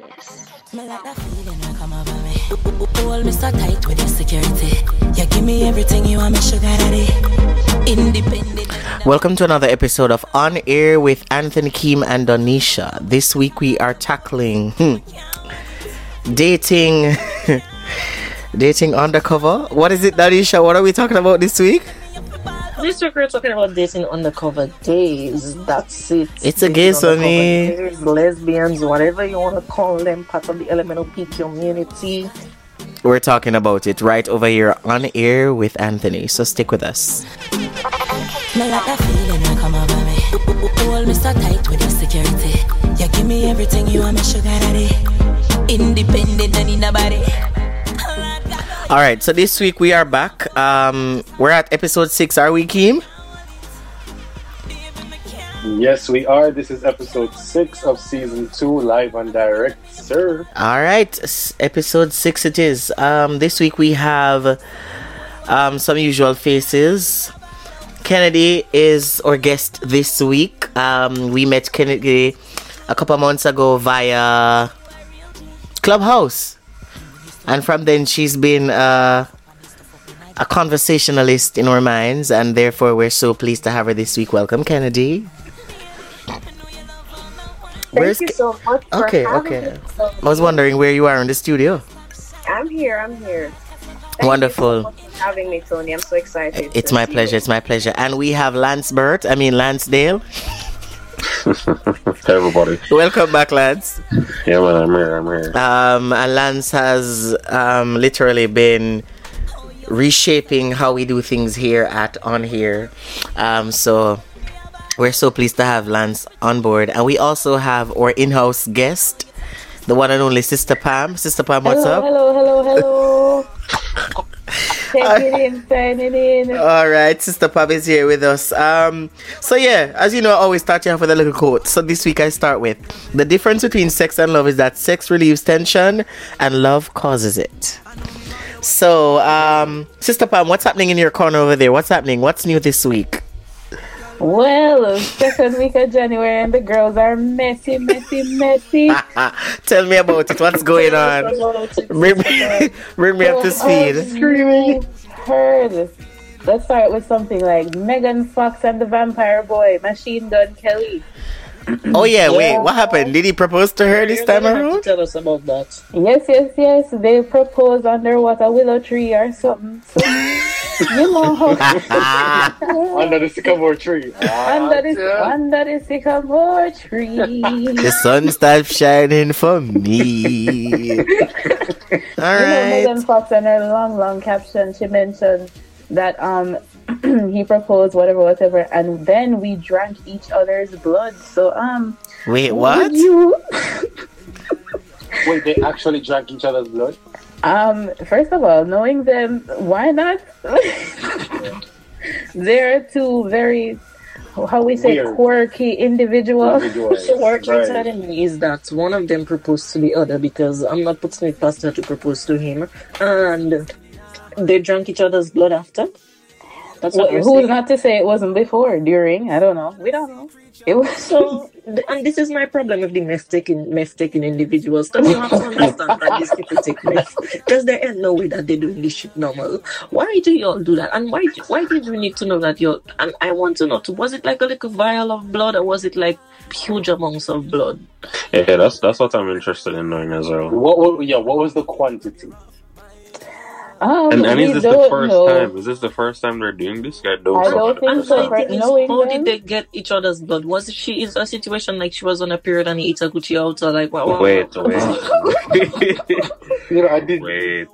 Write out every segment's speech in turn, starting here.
Me like that feeling when come over me. Hold me so tight with your security. You give me everything you want, me sugar daddy. Independent. Welcome to another episode of On Air with Anthony Kim and Donisha. This week we are tackling hmm, dating, dating undercover. What is it, Donisha? What are we talking about this week? This week we're talking about dating undercover days. That's it. It's a Dating gay, undercover Sonny. lesbians, whatever you want to call them, part of the LMNOP community. We're talking about it right over here on air with Anthony. So stick with us. Me like that feeling when come over me. Hold me so tight with your security. You give me everything you want, me sugar daddy. Independent, don't need nobody. All right, so this week we are back. Um, we're at episode six. Are we, Keem? Yes, we are. This is episode six of season two, live and direct, sir. All right, s- episode six it is. Um, this week we have um, some usual faces. Kennedy is our guest this week. Um, we met Kennedy a couple months ago via Clubhouse, and from then she's been uh, a conversationalist in our minds, and therefore we're so pleased to have her this week. Welcome, Kennedy. Thank you so much Okay, okay. So, I was wondering where you are in the studio. I'm here. I'm here. Thank Wonderful. You so having me, Tony. I'm so excited. It's my pleasure. you. It's my pleasure. And we have Lance Burt. I mean Lancedale. Hey, everybody. Welcome back, Lance. Yeah, man, I'm here. I'm here. Um, and Lance has um, literally been reshaping how we do things here at On Air. Um, so we're so pleased to have Lance on board, and we also have our in-house guest, the one and only Sister Pam. Sister Pam, what's hello, up? hello, hello, hello. Take it in, sign it in. All right, Sister Pam is here with us. Um, so yeah, as you know, I always start you off with a little quote. So this week I start with the difference between sex and love is that sex relieves tension and love causes it. So, um, Sister Pam, what's happening in your corner over there? What's happening? What's new this week? Well, second week of January and the girls are messy, messy, messy. Tell me about it. What's going on? Bring me, bring me up to speed. Screaming. Heard. Let's start with something like Megan Fox and the Vampire Boy, Machine Gun Kelly. Oh yeah, wait, what happened? Did he propose to her this time gonna have to around? Tell us about that. Yes, yes, yes. They proposed under what a willow tree or something. So, you know Under the sycamore tree. under the under the sycamore tree. The sun stopped shining for me. All right. You know, Megan right. Fox in her long, long caption, she mentioned that um he proposed whatever, whatever, and then we drank each other's blood. So um, Wait, would what? you Wait, they actually drank each other's blood? Um first of all, knowing them, why not? They're two very how we say Weird. quirky individuals. Individuals. So what you're Right. telling me is that one of them proposed to the other because I'm not putting it past her to propose to him, and they drank each other's blood after. That's what Wh- Who's not to say it wasn't before, during? I don't know. We don't know. It was So, and this is my problem with the mess-taking, mess-taking individuals. Don't you have to understand that these people take mess? Because there ain't no way that they're doing this shit normal. Why do you all do that? And why why did you need to know that you're... And I want to know, too, was it like a little vial of blood or was it like huge amounts of blood? Yeah, that's that's what I'm interested in knowing as well. What, what, yeah, what was the quantity? Um, And, and we is this the first know. time? Is this the first time they're doing this? I don't, I don't think And so. so the thing is, how did they get each other's blood? Was she in a situation like she was on a period and he ate a Gucci out or like what, what, Wait, what? wait, You know, I did. wait.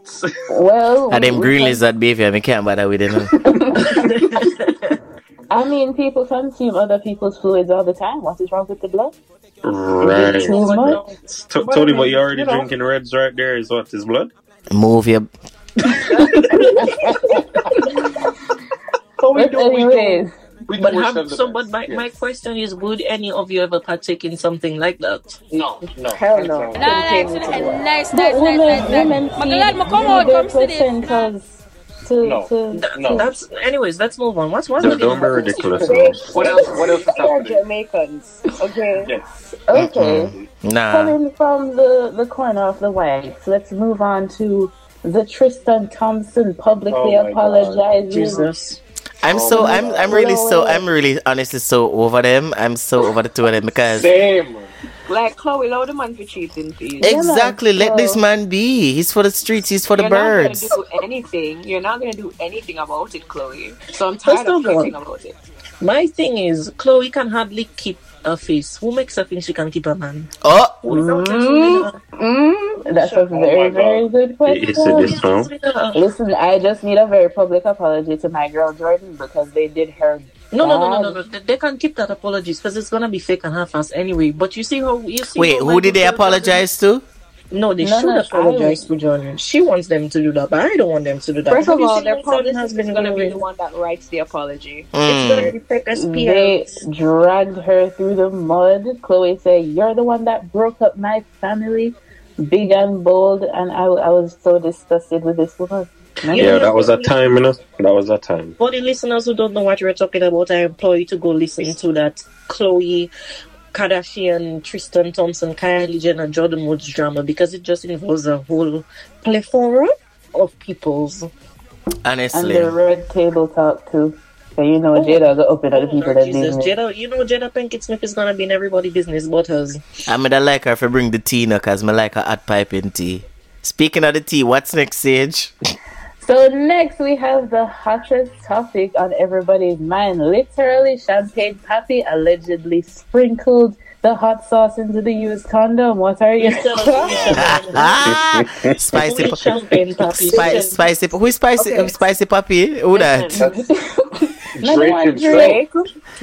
Well, And them we green can- lizard behavior, I can't bother with it. now. I mean, people consume other people's fluids all the time. What is wrong with the blood? Right. Too much? T- Tony, what you're already drinking reds right there is what? Is blood? Move your. So we do, we do. We do But have, them so, but my, Yes. my question is, would any of you ever partake in something like that? No, no. Hell no. That's, Nah, Nice, nice, but nice, women, nice, women nice. see Magalad mo come out, their come see this. placentas to, No. to That- No. That's anyways. Let's move on. What's what's Don't, don't be ridiculous. What else? What else is they are happening? Jamaicans. Okay. Yes. okay. Mm-hmm. Nah. Coming from the, the corner of the whites, let's move on to the Tristan Thompson publicly Oh apologizing. Jesus. I'm Oh so I'm I'm really so No. I'm really honestly so over them. I'm so over the two of them because Same. Like Khloé, allow the man for cheating, please. Yeah, exactly man, let so- this man be. He's for the streets. He's for the You're birds. not gonna do anything. You're not gonna do anything about it, Khloé. So I'm Let's tired of move on. thinking about it. My thing is, Khloé can hardly keep a face. Who makes her think she can keep a man? Oh, Mm, mm, that's a very, my very good Is it this question. Listen, I just need a very public apology to my girl Jordyn because they did her. No, no, no, no, no, no. They, they can keep that apologies because it's gonna be fake and half-assed anyway. But you see how you see. wait, who did they Michael Jordan- apologize to? No, they No, should no, apologize to Jordyn. She wants them to do that, but I don't want them to do that. First of all, see their how Jordyn publicist has is been gonna be the one that writes the apology. It's gonna Mm. be fake They dragged her through the mud. Khloé said, "You're the one that broke up my family." Big and bold, and I, I was so disgusted with this woman. Yeah, that was a time, you know. That was a time. For the listeners who don't know what we're talking about, I implore you to go listen to that Khloé Kardashian, Tristan Thompson, Kylie Jenner, Jordyn Woods drama because it just involves a whole plethora of peoples. Honestly. And Honestly, the red table talk too. So you know Oh. Jada got open at the Oh, people that Jesus, did Jada, you know Jada Pinkett Smith is gonna be in everybody's business but hers. I'm gonna like her for bring the tea now, cause me like her hot piping tea. Speaking of the tea, what's next, Sage? So next we have the hottest topic on everybody's mind. Literally, Champagne Papi allegedly sprinkled the hot sauce into the used condom. What are you? ah, spicy, Who is champagne papi? Spi- spicy. Who is spicy? Okay. Spicy puppy? Who that? Drake. Drake. Drake,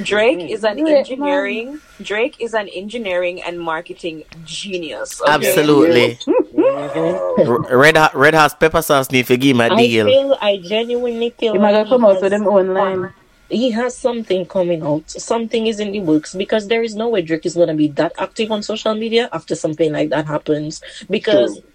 Drake is an Drake, engineering. Drake is an engineering and marketing genius. okay? Absolutely. R- Red hot, red hot pepper sauce need to give him a I deal. feel, I genuinely feel You might like go come he out with has- them own line. he has something coming out. Something is in the works because there is no way Drake is going to be that active on social media after something like that happens. Because True.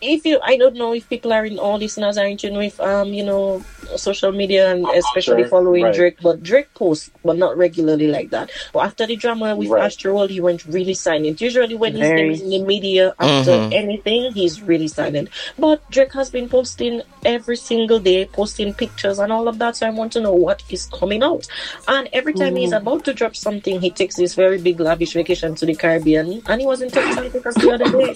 If you, I don't know if people are in all listeners are in tune with, um, you know, social media and especially Sure, following right. Drake, but Drake posts, but not regularly like that. But after the drama with Right. Astro he went really silent. Usually when his Very. name is in the media after Mhm. anything, he's really silent. But Drake has been posting every single day, posting pictures and all of that. So I want to know what is coming out. And every time he's about to drop something, he takes this very big lavish vacation to the Caribbean, and he was in Turks and Caicos the other day.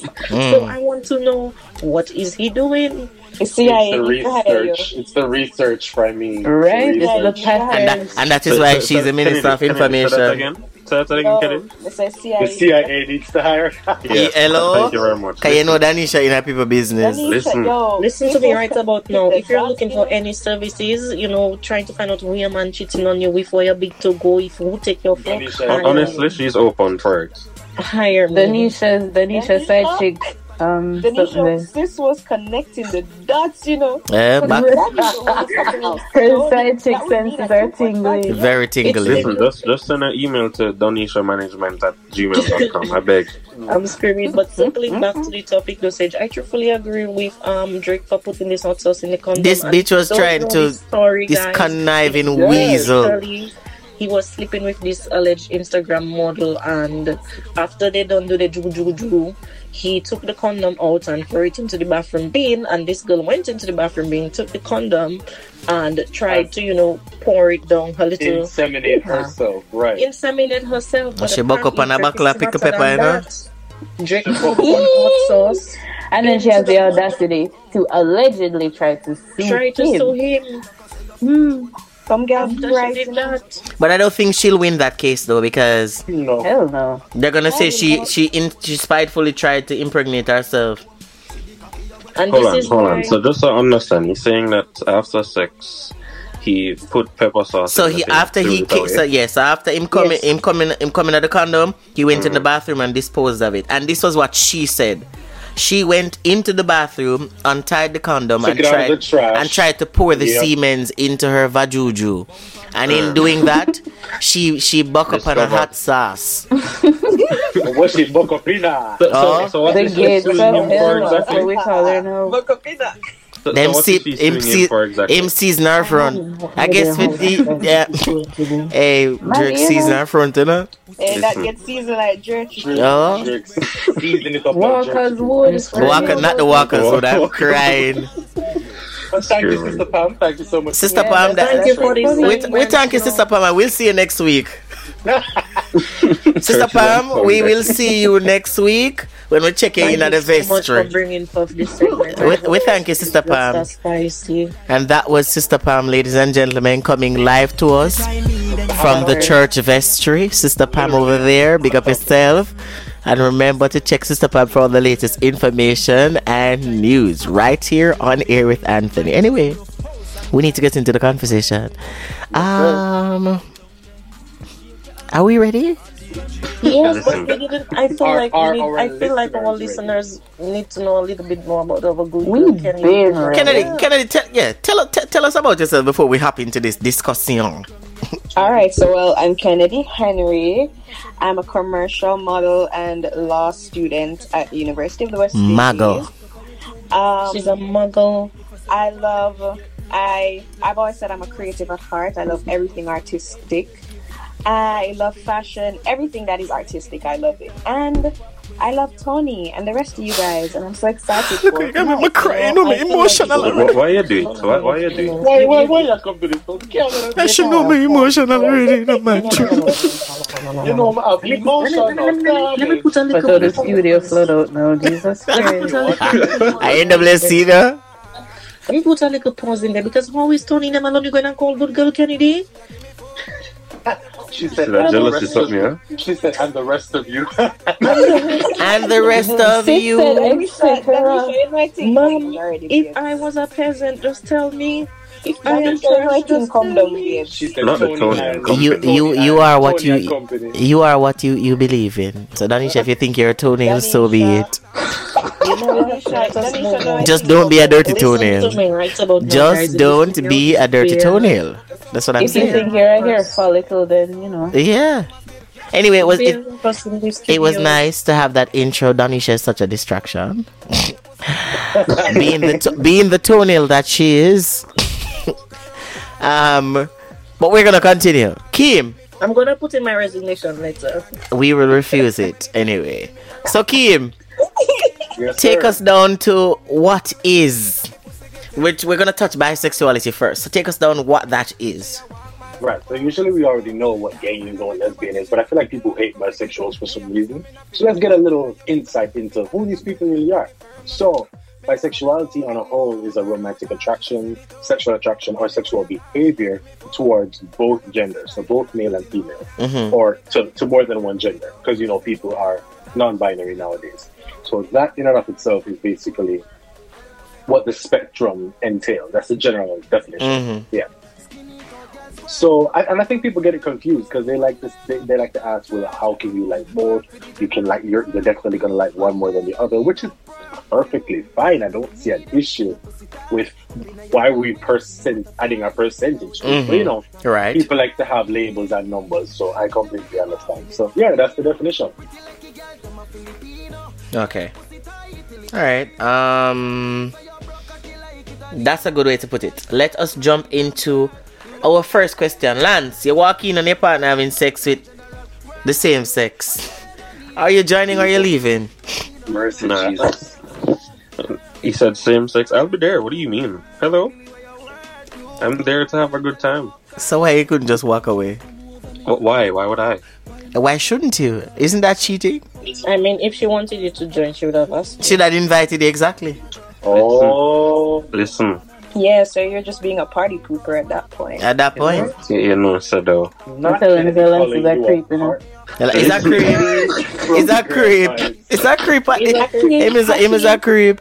So I want to know what is he doing. The CIA It's the need to hire you. research. It's the research for me. Right? It's It's the the research. And that, and that is why she's a minister of Kennedy, Kennedy, Say that information. again. Say that again, oh, No, Kennedy. they say CIA. The CIA needs to hire. Yeah. hello? Thank you very much. Cause you know Danisha in a people business. Danisha, Listen. yo, Listen to me right about now. If you're looking for any services, you know, trying to find out who your man cheating on you with, where you're big to go, if who take your phone, Danisha, Honestly, she's open for it. hire me. Danisha's Danisha's side chick. Um, something Denisha, there. sis was connecting the dots, you know. Eh, back, Her side chick senses are tingling. very tingly. Listen, just just send an email to Donisha Management at gmail.com. I beg. I'm screaming, but circling back to the topic dosage, I truthfully agree with um Drake for putting this hot sauce in the condom. This bitch was trying to- story, This guys. conniving Yes. weasel. Literally, he was sleeping with this alleged Instagram model, and after they done do the juju juju, he took the condom out and threw it into the bathroom bin. And this girl went into the bathroom bin, took the condom, and tried to, you know, pour it down her little. Inseminate herself. Right. Inseminate herself. but She buck up on a apparently buckle and pick a pepper, hotter you than know? that. Drake put on hot sauce. And then she has the audacity to allegedly try to sue Try to him. sue him. Hmm. Some girls right. did that. But I don't think she'll win that case though because No. Hell no. they're gonna say she she in, she spitefully tried to impregnate herself. And Hold this on, is hold why on. So just to understand, he's saying that after sex, he put pepper sauce. So in he thing, after he it ki- so yes, so after him coming Yes. him coming him coming at the condom, he went in the mm. bathroom and disposed of it. And this was what she said. She went into the bathroom, untied the condom, Took and it out of tried the and tried to pour the Yep. Semens into her vajuju. And in doing that, she she buck up on a hot sauce. What she book up in her? So, so, Oh. so what The is she gates of suing him for hell. Exactly? what we call her now. Look up in that. So, Them so what see, is she him suing him see, for exactly? him season her front. I guess with the yeah. Hey, jerk season know. her front, you know. Hey, that gets seasoned like jerky. Oh. Jerk- Season it up like Walker's jerky. Wood. Walker, not the walkers, so that crying. Thank you, Sister Pam. Thank you so much. Sister Yeah, Pam, that, Thank you for this. we, we thank you, you. Sister Pam, and we'll see you next week. Sister Pam, we will see you next week when we check in at the vestry. you so much for bringing Puff this segment. We, we thank you, Sister Pam. And that was Sister Pam, ladies and gentlemen, coming live to us from the church vestry. Sister Pam over there, big up yourself. And remember to check Sister Pam for all the latest information and news right here on Air with Anthony. Anyway, we need to get into the conversation. Um, are we ready? Yes, but we didn't. I feel Our- like our- need, our I feel like our listeners listeners need to know a little bit more about our good We girl, Kenny. been ready. Kennedy, Kennedy, tell, yeah, tell, tell, tell us about yourself before we hop into this discussion. All right, so well, I'm Kennedy Henry. I'm a commercial model and law student at University of the West Indies. Mago. Um, She's a muggle. I love. I I've always said I'm a creative at heart. I love everything artistic. I love fashion. Everything that is artistic, I love it. And I love Tony and the rest of you guys. And I'm so excited for Look, I'm, I'm tonight. crying, know, I'm I like emotional. it's- Why, why you do it? Why, why you do it? Why, why, why you come to this? Don't care about I should know me emotional already, no man. You know, I have Let me, emotion. let, me, let, me, let me put a But little how the studio flood out now, Jesus Let me put Christ. I end up let's see that. let me put a little pause in there because how is Tony them alone? You going to call good girl Kennedy? She said, That and the jealousy rest something, of- huh? She said, and the rest of you. And the rest of Sis you. said Let me show etc. you my thing. Mom, If. I was a peasant, just tell me. If I am me show you my trash, thing. just Come down, me. babes. She said, Not the Tony Tony and- and Company. You you you are what Tony you Company. you are what you you believe in. So Danisha, if you think you're a toenail, so be it. You know what? Danisha, Danisha, move no, on. Just don't be a dirty Listen toenail. me, right, about guys Just don't be a dirty field. toenail. That's what I'm If you saying. think you're a hair follicle, then you know. Yeah. Anyway, it was it, Field person in this it was nice to have that intro. Danisha is such a distraction. being the to- being the toenail that she is. um, but we're gonna continue. Kim, I'm gonna put in my resignation letter. we will refuse it anyway. So Kim, Yes, take sir. us down to what is. Which we're gonna touch bisexuality first. So take us down what that is. Right. So usually we already know what gay is or lesbian is, but I feel like people hate bisexuals for some reason. So let's get a little insight into who these people really are. So bisexuality on a whole is a romantic attraction, sexual attraction, or sexual behavior towards both genders, so both male and female, Mhm. or to, to more than one gender, because you know people are non-binary nowadays. So that in and of itself is basically what the spectrum entails. That's the general definition. Mhm. Yeah. So, I, and I think people get it confused because they like this. They, they like to ask, "Well, how can you like both? You can like you're, you're definitely gonna like one more than the other," which is perfectly fine. I don't see an issue with why we percent adding a percentage. it. But, you know, Right. people like to have labels and numbers, so I completely understand. So, yeah, that's the definition. Okay. All right. Um, that's a good way to put it. Let us jump into our first question. Lance, you walk in on your partner having sex with the same sex. Are you joining or are you leaving? Mercy, Nah. Jesus. He said same sex. I'll be there. What do you mean? Hello? I'm there to have a good time. So why you couldn't just walk away? Wh- Why? Why would I? Why shouldn't you? Isn't that cheating? I mean, if she wanted you to join, she would have asked. Should have invited you exactly. Oh, Listen, Yeah, so you're just being a party pooper at that point. At that point, you, you know, so though. not telling Kennedy the Lance calling is a you creep, you know. apart. is that creep? Is that creep? Is that creep? Is that creep? Him is a, him is a creep.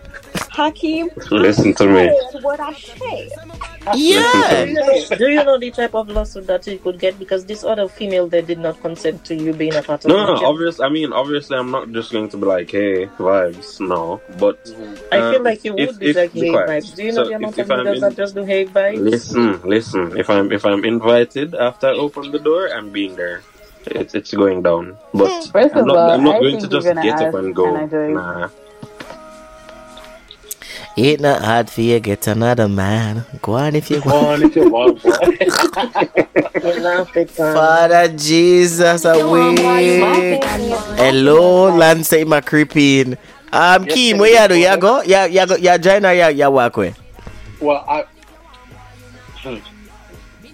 Hakeem, Listen to me. what I said. Yeah. Do you know the type of lawsuit that you could get because this other female they did not consent to you being a part of No, no, the obvious. I mean, obviously, I'm not just going to be like, "Hey, vibes." No, but I feel um, like you would if- be if- like be hate quiet. vibes. Do you know So the amount if- of if niggas in- that just do hate vibes? listen, listen. If I'm if I'm invited after I open the door, I'm being there. It's it's going down. But First I'm of not, all, I'm not I going to just get up and go. "Can I join?" Nah. Ain't not hard for you get another man. Go on if you want. Go on if you want. boy. In Africa. Father Jesus, away. Hello, Lance, say my creeping. Um, Yes, Keem, sir. where you do? You go? Yeah, you go. You join or you, you walk away? well, I.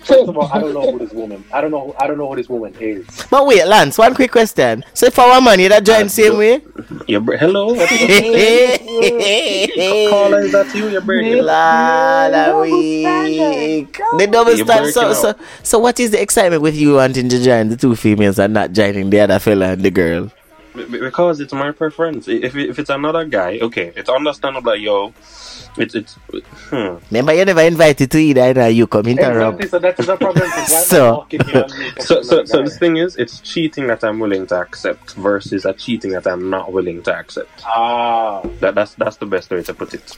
First of all, I don't know who this woman. I don't know. Who, I don't know who this woman is. But wait, Lance, one quick question. So if I man, you that join Uh, same do- way? Your br- hello. What caller is that you? Your birthday. Lord, a Double week. The double You're standard. So, so, so, what is the excitement with you wanting to join the two females and not joining the other fella and the girl? Be- be- Because it's my preference. If if it's another guy, okay, it's understandable. That, yo, it's it's. Hmm. Remember, you never invited to either, and you come interrupt. Exactly. So that is a problem. Why am I So- walking here and meeting So so another so the thing is, it's cheating that I'm willing to accept versus a cheating that I'm not willing to accept. Ah. That that's that's the best way to put it.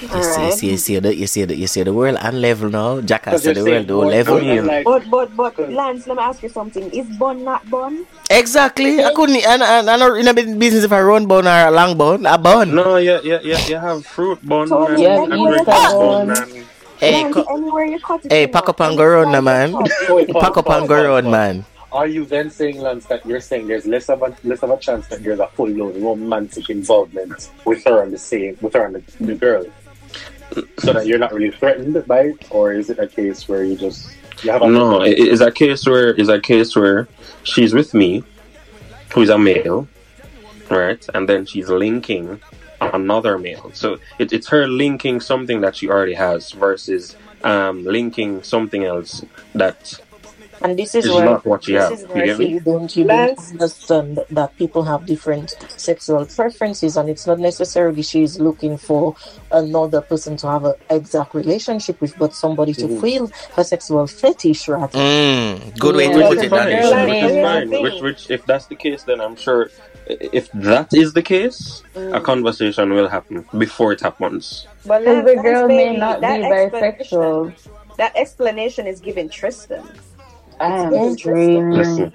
You see, you see, you see, the, you see, the, you see the world on level now. Jack has Because said the world on more- level. more like- But but but Lance, let me ask you something. Is bun not bun? Exactly. I couldn't. I, I, I'm not in a business if I run bone or a long bone. A bone. No, yeah, yeah, yeah. You have fruit bun So and, yeah, and you have bun bun. and Hey, Lance, co- anywhere you cut it. hey, pack up and any go round, slice man. you cut. So wait, pause, Pack up and go pause, round, pause. man. Are you then saying, Lance, that you're saying there's less of a less of a chance that there's a full blown romantic involvement with her on the same with her and the, the girl, so that you're not really threatened by it, or is it a case where you just you have a No, it- it's a case where it's a case where she's with me, who's a male, right, and then she's linking another male. So it, it's her linking something that she already has versus um linking something else that And this is is where not what you this have. is You where get me? you don't you don't understand that people have different sexual preferences, and it's not necessarily she's looking for another person to have an exact relationship with, but somebody to Mhm. feel her sexual fetish, right? Mm, good way Yeah, to put it, but fine. Which is fine. Which, which, if that's the case, then I'm sure if that is the case, a conversation will happen before it happens. But the girl may not be that explanation- bisexual. That explanation is given Tristan. I am It's screaming.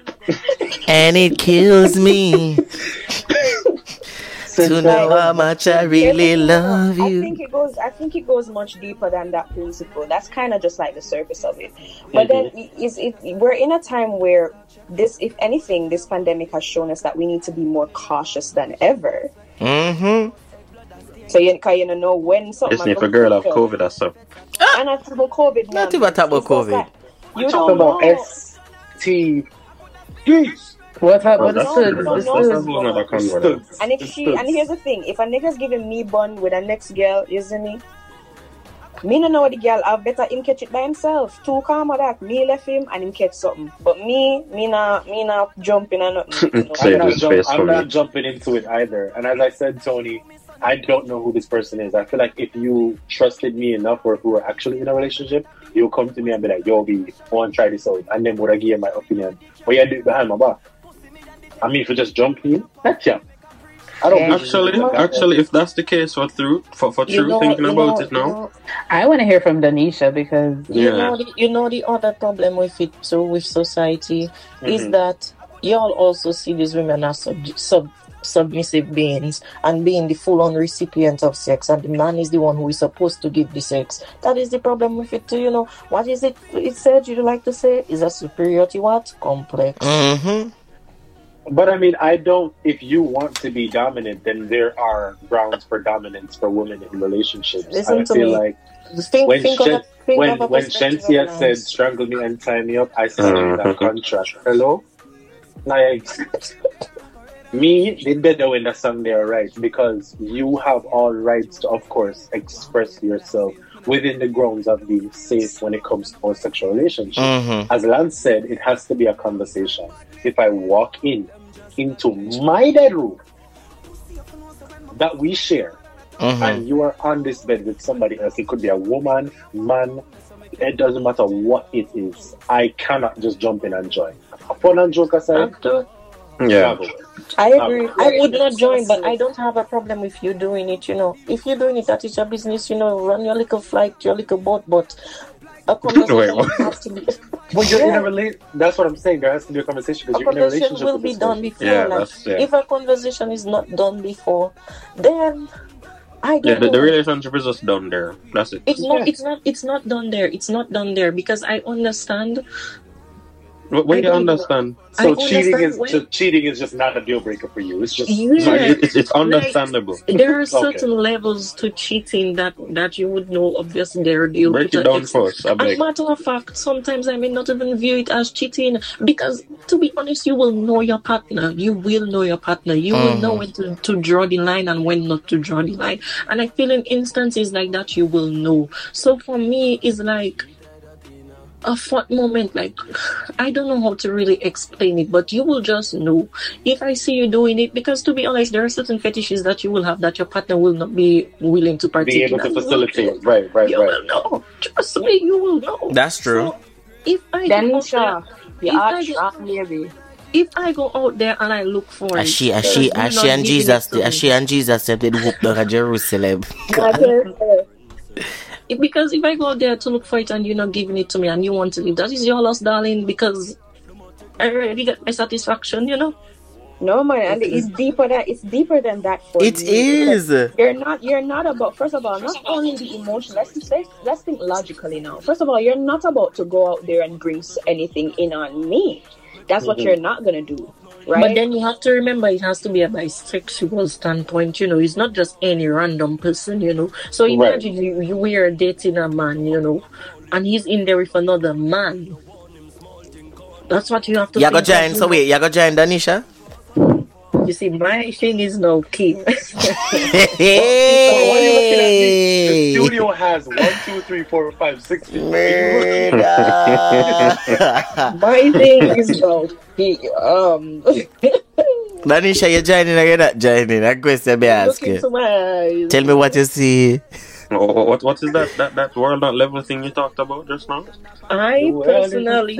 And it kills me to know how much I really love you. I think it goes. I think it goes much deeper than that principle. That's kind of just like the surface of it. But then is it? We're in a time where this, if anything, this pandemic has shown us that we need to be more cautious than ever. Mm-hmm. So you, cause you don't know when something. listen, if a girl have COVID or so, and I talk about COVID. Not man. even talk about COVID. like, We You talk don't about know. S T Ds. What happened? Oh, What that's, No, stood? no, that's, that's What a stood? whole nother conversation. And if she, and here's the thing: if a nigga's giving me bun with a next girl, you see me. Me no know the girl. I better him catch it by himself. Too calm with that. Me left him and him catch something. But me, me not, me not jumping and nothing. you know. I'm, not, jump- I'm not jumping into it either. And as I said, Tony, I don't know who this person is. I feel like if you trusted me enough, or if we were actually in a relationship, you'll come to me and be like, "Yo, B, I want to try this out," and then would I give you my opinion? But you do it behind my back. I mean, if you just jump in, that's yeah. I don't Yeah. Actually, actually, if that's the case for true, for, for You true, know, thinking about know, it now, you know, I want to hear from Danisha because you Yeah. know, the, you know the other problem with it too with society is Mhm. that y'all also see these women as sub, sub submissive beings and being the full-on recipient of sex and the man is the one who is supposed to give the sex that is the problem with it too you know what is it it said you like to say is a superiority what complex Mm-hmm. But I mean, I don't. If you want to be dominant, then there are grounds for dominance for women in relationships. Listen I to feel me. like think, when think Shen- a, think when when perspective Shensia said nice. "strangle me and tie me up," I signed that Mhm. contract. Hello, like me, they better when the song they are right because you have all rights to, of course, express yourself within the grounds of being safe when it comes to our sexual relationship. Mm-hmm. As Lance said, it has to be a conversation. If I walk in into my bedroom that we share, Mm-hmm. and you are on this bed with somebody else, it could be a woman, man, it doesn't matter what it is. I cannot just jump in and join. Fun and joke aside, yeah. I agree. I would not join, but I don't have a problem with you doing it. You know, if you're doing it, that is your business. You know, run your little flight, your little boat, but a conversation Wait, what? has to be. But you're in a relation. That's what I'm saying. There has to be a conversation A because you're in a conversation relationship. will be this done before. Yeah, like, that's yeah. if a conversation is not done before, then I don't Yeah, the, the relationship is just done there. That's it. it's not. It's not. It's not done there. It's not done there because I understand. Do you understand? So cheating understand is when- just, cheating is just not a deal breaker for you. It's just Yeah. Like, it's, it's understandable. There are Okay. certain levels to cheating that that you would know. Obviously, there are deal Break to it down for As a matter of fact, sometimes I may not even view it as cheating because, to be honest, you will know your partner. You will know your partner. You will know mm. when to, to draw the line and when not to draw the line. And I feel in instances like that, you will know. So for me, it's like a fun moment. Like I don't know how to really explain it, but you will just know if I see you doing it. Because to be honest, there are certain fetishes that you will have that your partner will not be willing to participate. be partake able to And you will facilitate. know. Right, right, You right. will know. Trust me, you will know. That's true. So, if I go out Danisha, there, if I, go, if I go out there and I look for As it, she, as because she, you're as she and Jesus, it as she and Jesus said they'd whoop the Jerusalem. If- because if I go out there to look for it and you're not giving it to me and you want to leave, that is your loss, darling. Because I already got my satisfaction, you know. No man, and it's deeper than it's deeper than that for It me. is. You're not you're not about first of all, not only the emotion, let's let's let's think logically now. First of all, you're not about to go out there and bring s- anything in on me. That's what mm-hmm. you're not gonna do. Right? But then you have to remember it has to be a bisexual standpoint, you know. It's not just any random person, you know. So imagine you, you were dating a man, you know, and he's in there with another man. That's what you have to You go join, so wait, you go join Danisha? You see, my thing is now Kim. So why you at? The studio has one, two, three, four, five, six people. Murder. my thing is now he um Danisha, you joining or you're not joining? That question me ask look into my eyes. Tell me what you see. What, what is that, that that world not level thing you talked about just now? I Well, personally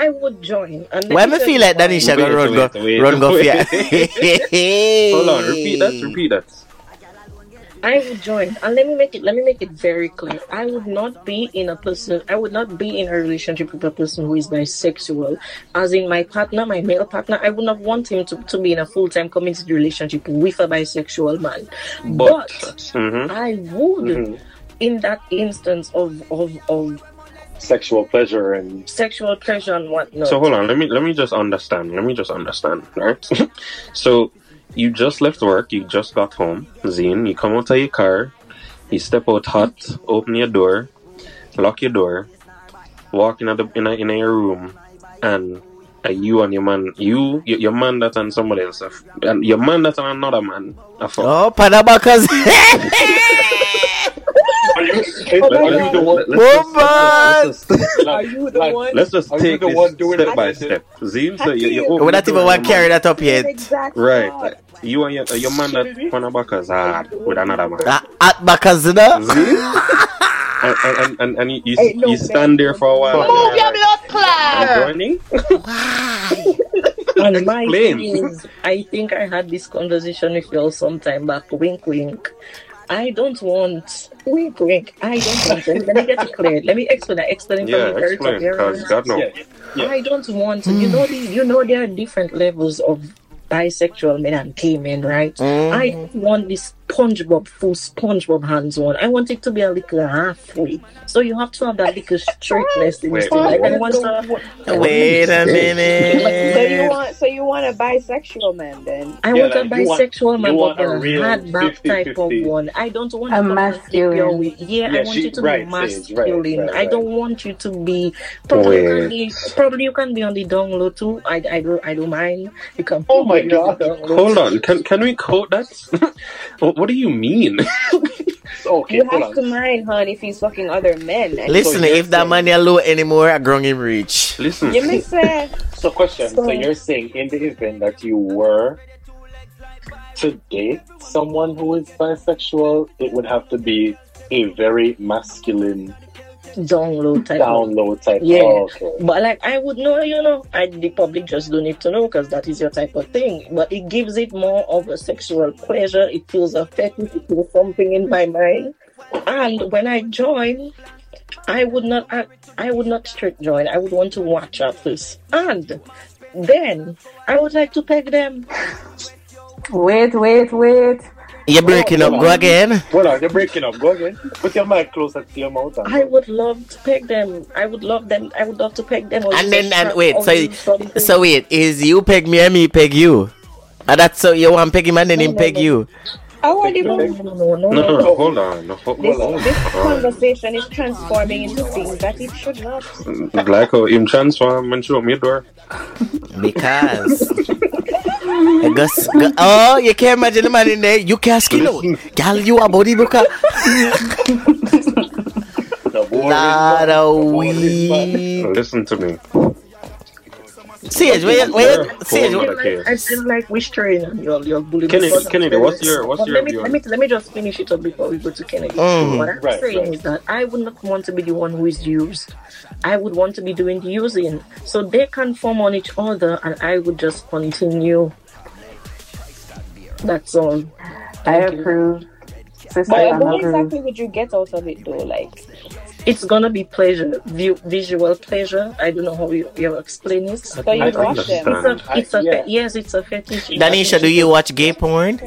I would join. And Why me me feel like why. Danisha gonna run go wait, run go wait. fear? Hold on, repeat that, repeat that. I would join, and let me make it. Let me make it very clear. I would not be in a person. I would not be in a relationship with a person who is bisexual. As in my partner, my male partner, I would not want him to, to be in a full time committed relationship with a bisexual man. But, But Mhm. I would, Mhm. in that instance of of of Sexual pleasure and sexual pleasure and whatnot. so hold on, let me let me just understand. Let me just understand, right? so you just left work, you just got home, Zine, you come out of your car, you step out hot, open your door, lock your door, walk in a in a, in a room, and uh, you and your man, you your, your man that and somebody else, uh, and your man that and another man, a fuck. Oh, Panabakas. Are you, Oh are my you God. the one? Woman! Are you the one? Let's just take the this one doing step by step. Zine, so you, you Hakeem. open We not even door want to carry that up yet. Exact Right. You and your, uh, your man that Panabaka's hard with another man. Ah, At Bakazina? and, and, and, and, and you, you, Ain't no you stand there for a while. Move and you're like, I'm joining. And my Explain. thing is, I think I had this conversation with you all some time back. Wink, wink. I don't want wink, wink. I don't want. Let me, let me get it clear. Let me explain. that. Explain it Yeah, from the very top. explain, because God knows. Yeah. Yeah. I don't want. You know, the, you know, there are different levels of bisexual men and gay men, right? Mm. I don't want this SpongeBob full SpongeBob hands on. I want it to be a little halfway. So you have to have that little straightness in Wait, this thing. Like I want to. Wait a minute. So you minute. want so you want a bisexual man then? I Yeah, want a like, you want- bisexual man, you but want a a real hard back type of one. I don't want A you to masculine. your way. Yeah, I want she- you to right, be Sage, right, masculine. right, I don't want you to be. Probably you can be. Probably you can be on the down low too. I, I don't. I don't mind. You can. Oh my be on the God. Hold on, can can we quote that? what, what do you mean? Okay, You have on. to mind, hon, if he's fucking other men. And Listen, So you're if that saying- man is low anymore, I grung him reach. Listen, You may say So, question. So, So- you're saying in the event that you were to date someone who is bisexual, it would have to be a very masculine, Down low type. Download type. Yeah. Oh, okay. But like I would know, you know, I the public just don't need to know because that is your type of thing. But it gives it more of a sexual pleasure. It feels a fetish. It feels something in my mind. And when I join, I would not. I, I would not straight join. I would want to watch at first, and then I would like to peg them. Wait, wait, wait. You're breaking up. Go again. Hold on, uh, you're breaking up. Go again. Put your mic closer to your mouth. and- I would love to peg them. I would love them. I would love to peg them. And then and wait, so so wait, is you peg me and me peg you? And that's so you want peg him and then him No, no, peg no. you. I already no, no, moved. no, no, no, No, no, no. no, hold on. No, hold, This, on. this conversation is transforming into things that it should not. Like how him transform and show me door. Because Gus, Gus- oh, you can't imagine the man in there. You can't skin out. Gal, you a body booker. The war is Lot of The war is back. weed. Listen to me. Sage, where you, where you, Sage, Hold where- on. I feel like- I feel like we're straying on your your bullying. Kennedy, Kennedy, what's your- what's But your let me, view let me let me just finish it up before we go to Kennedy. Mhm. What I'm Right, saying right. is that I would not want to be the one who is used. I would want to be doing the using. So they can form on each other, and I would just continue. That's all. I Thank you. approve. Sister, But what exactly would you get out of it, though? Like, It's gonna be pleasure, view, visual pleasure. I don't know how you, you explain it. so I you wash them. It's a, it's a I- yeah. fe- yes, it's a fetish. Danisha, do you watch gay porn?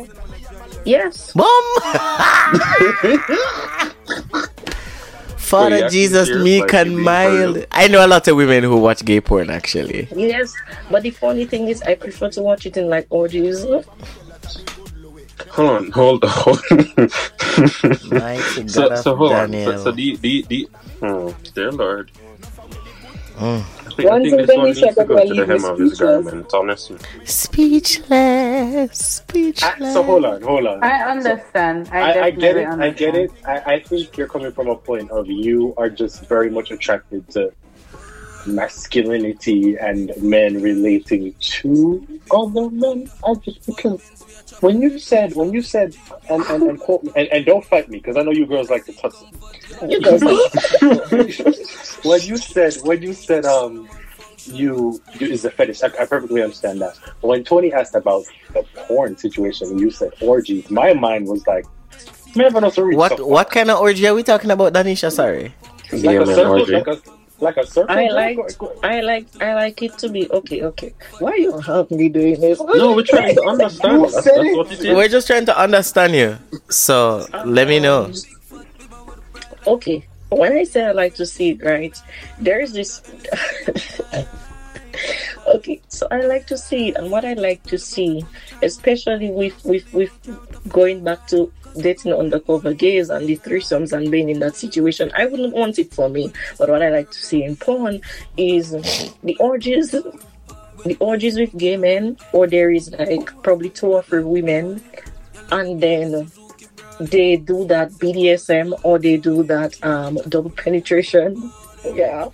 Yes. Boom! Father So Jesus, actually meek like and mild. I know a lot of women who watch gay porn actually. Yes, but the funny thing is, I prefer to watch it in like orgies. Hold on, hold on. hold on. Mighty so, so of hold on. So, so the, the, the, oh, dear Lord. Mm. I think, I One think thing this one needs to go to the hem of his speechless. garment, honestly. Speechless, I, so hold on, hold on. I understand. I, I, I get it. understand. I get it. I, I think you're coming from a point of you are just very much attracted to masculinity and men relating to other men. I just because when you said when you said and and, and quote me and, and don't fight me because I know you girls like to tussle. You guys, when you said when you said um you, you is a fetish, I, I perfectly understand that. But when Tony asked about the porn situation, and you said orgies, my mind was like, man, I know to read What what kind of orgy are we talking about, Danisha? Sorry. like Yeah, a man, circle, orgy. like a like a circle. I like, go- go- I like, I like it to be okay. Okay, why you help me doing this? No, we're trying to understand. That's, that's what it is. We're just trying to understand you. So let me know. Okay, when I say I like to see it, right? There is this. okay, so I like to see and what I like to see, especially with with with going back to dating undercover gays and the threesomes and being in that situation, I wouldn't want it for me. But what I like to see in porn is the orgies, the orgies with gay men, or there is like probably two or three women, and then they do that BDSM or they do that um double penetration. Yeah.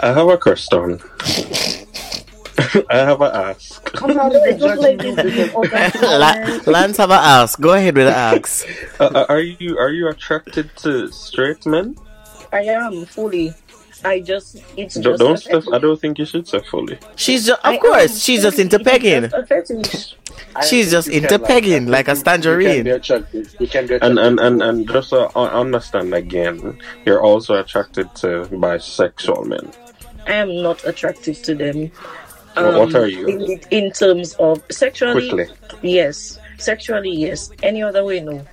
I have a question. I have a ask. Come on, it's not like this with other La- Lance have a ask. Go ahead with the ask. Uh, uh, are you are you attracted to straight men? I am fully. I just it's Don't, just don't a Steph. I don't think you should say fully. She's just, I of course, she's just fully- into pegging. just a fetish. I She's just you into can, like, pegging, I think like a you- You can tangerine. be attracted. You can be attracted. And and, and, and just uh, understand again, you're also attracted to bisexual men. I am not attracted to them. Um, What- what are you? In, in terms of sexually, Quickly. yes. Sexually, yes. Any other way, no.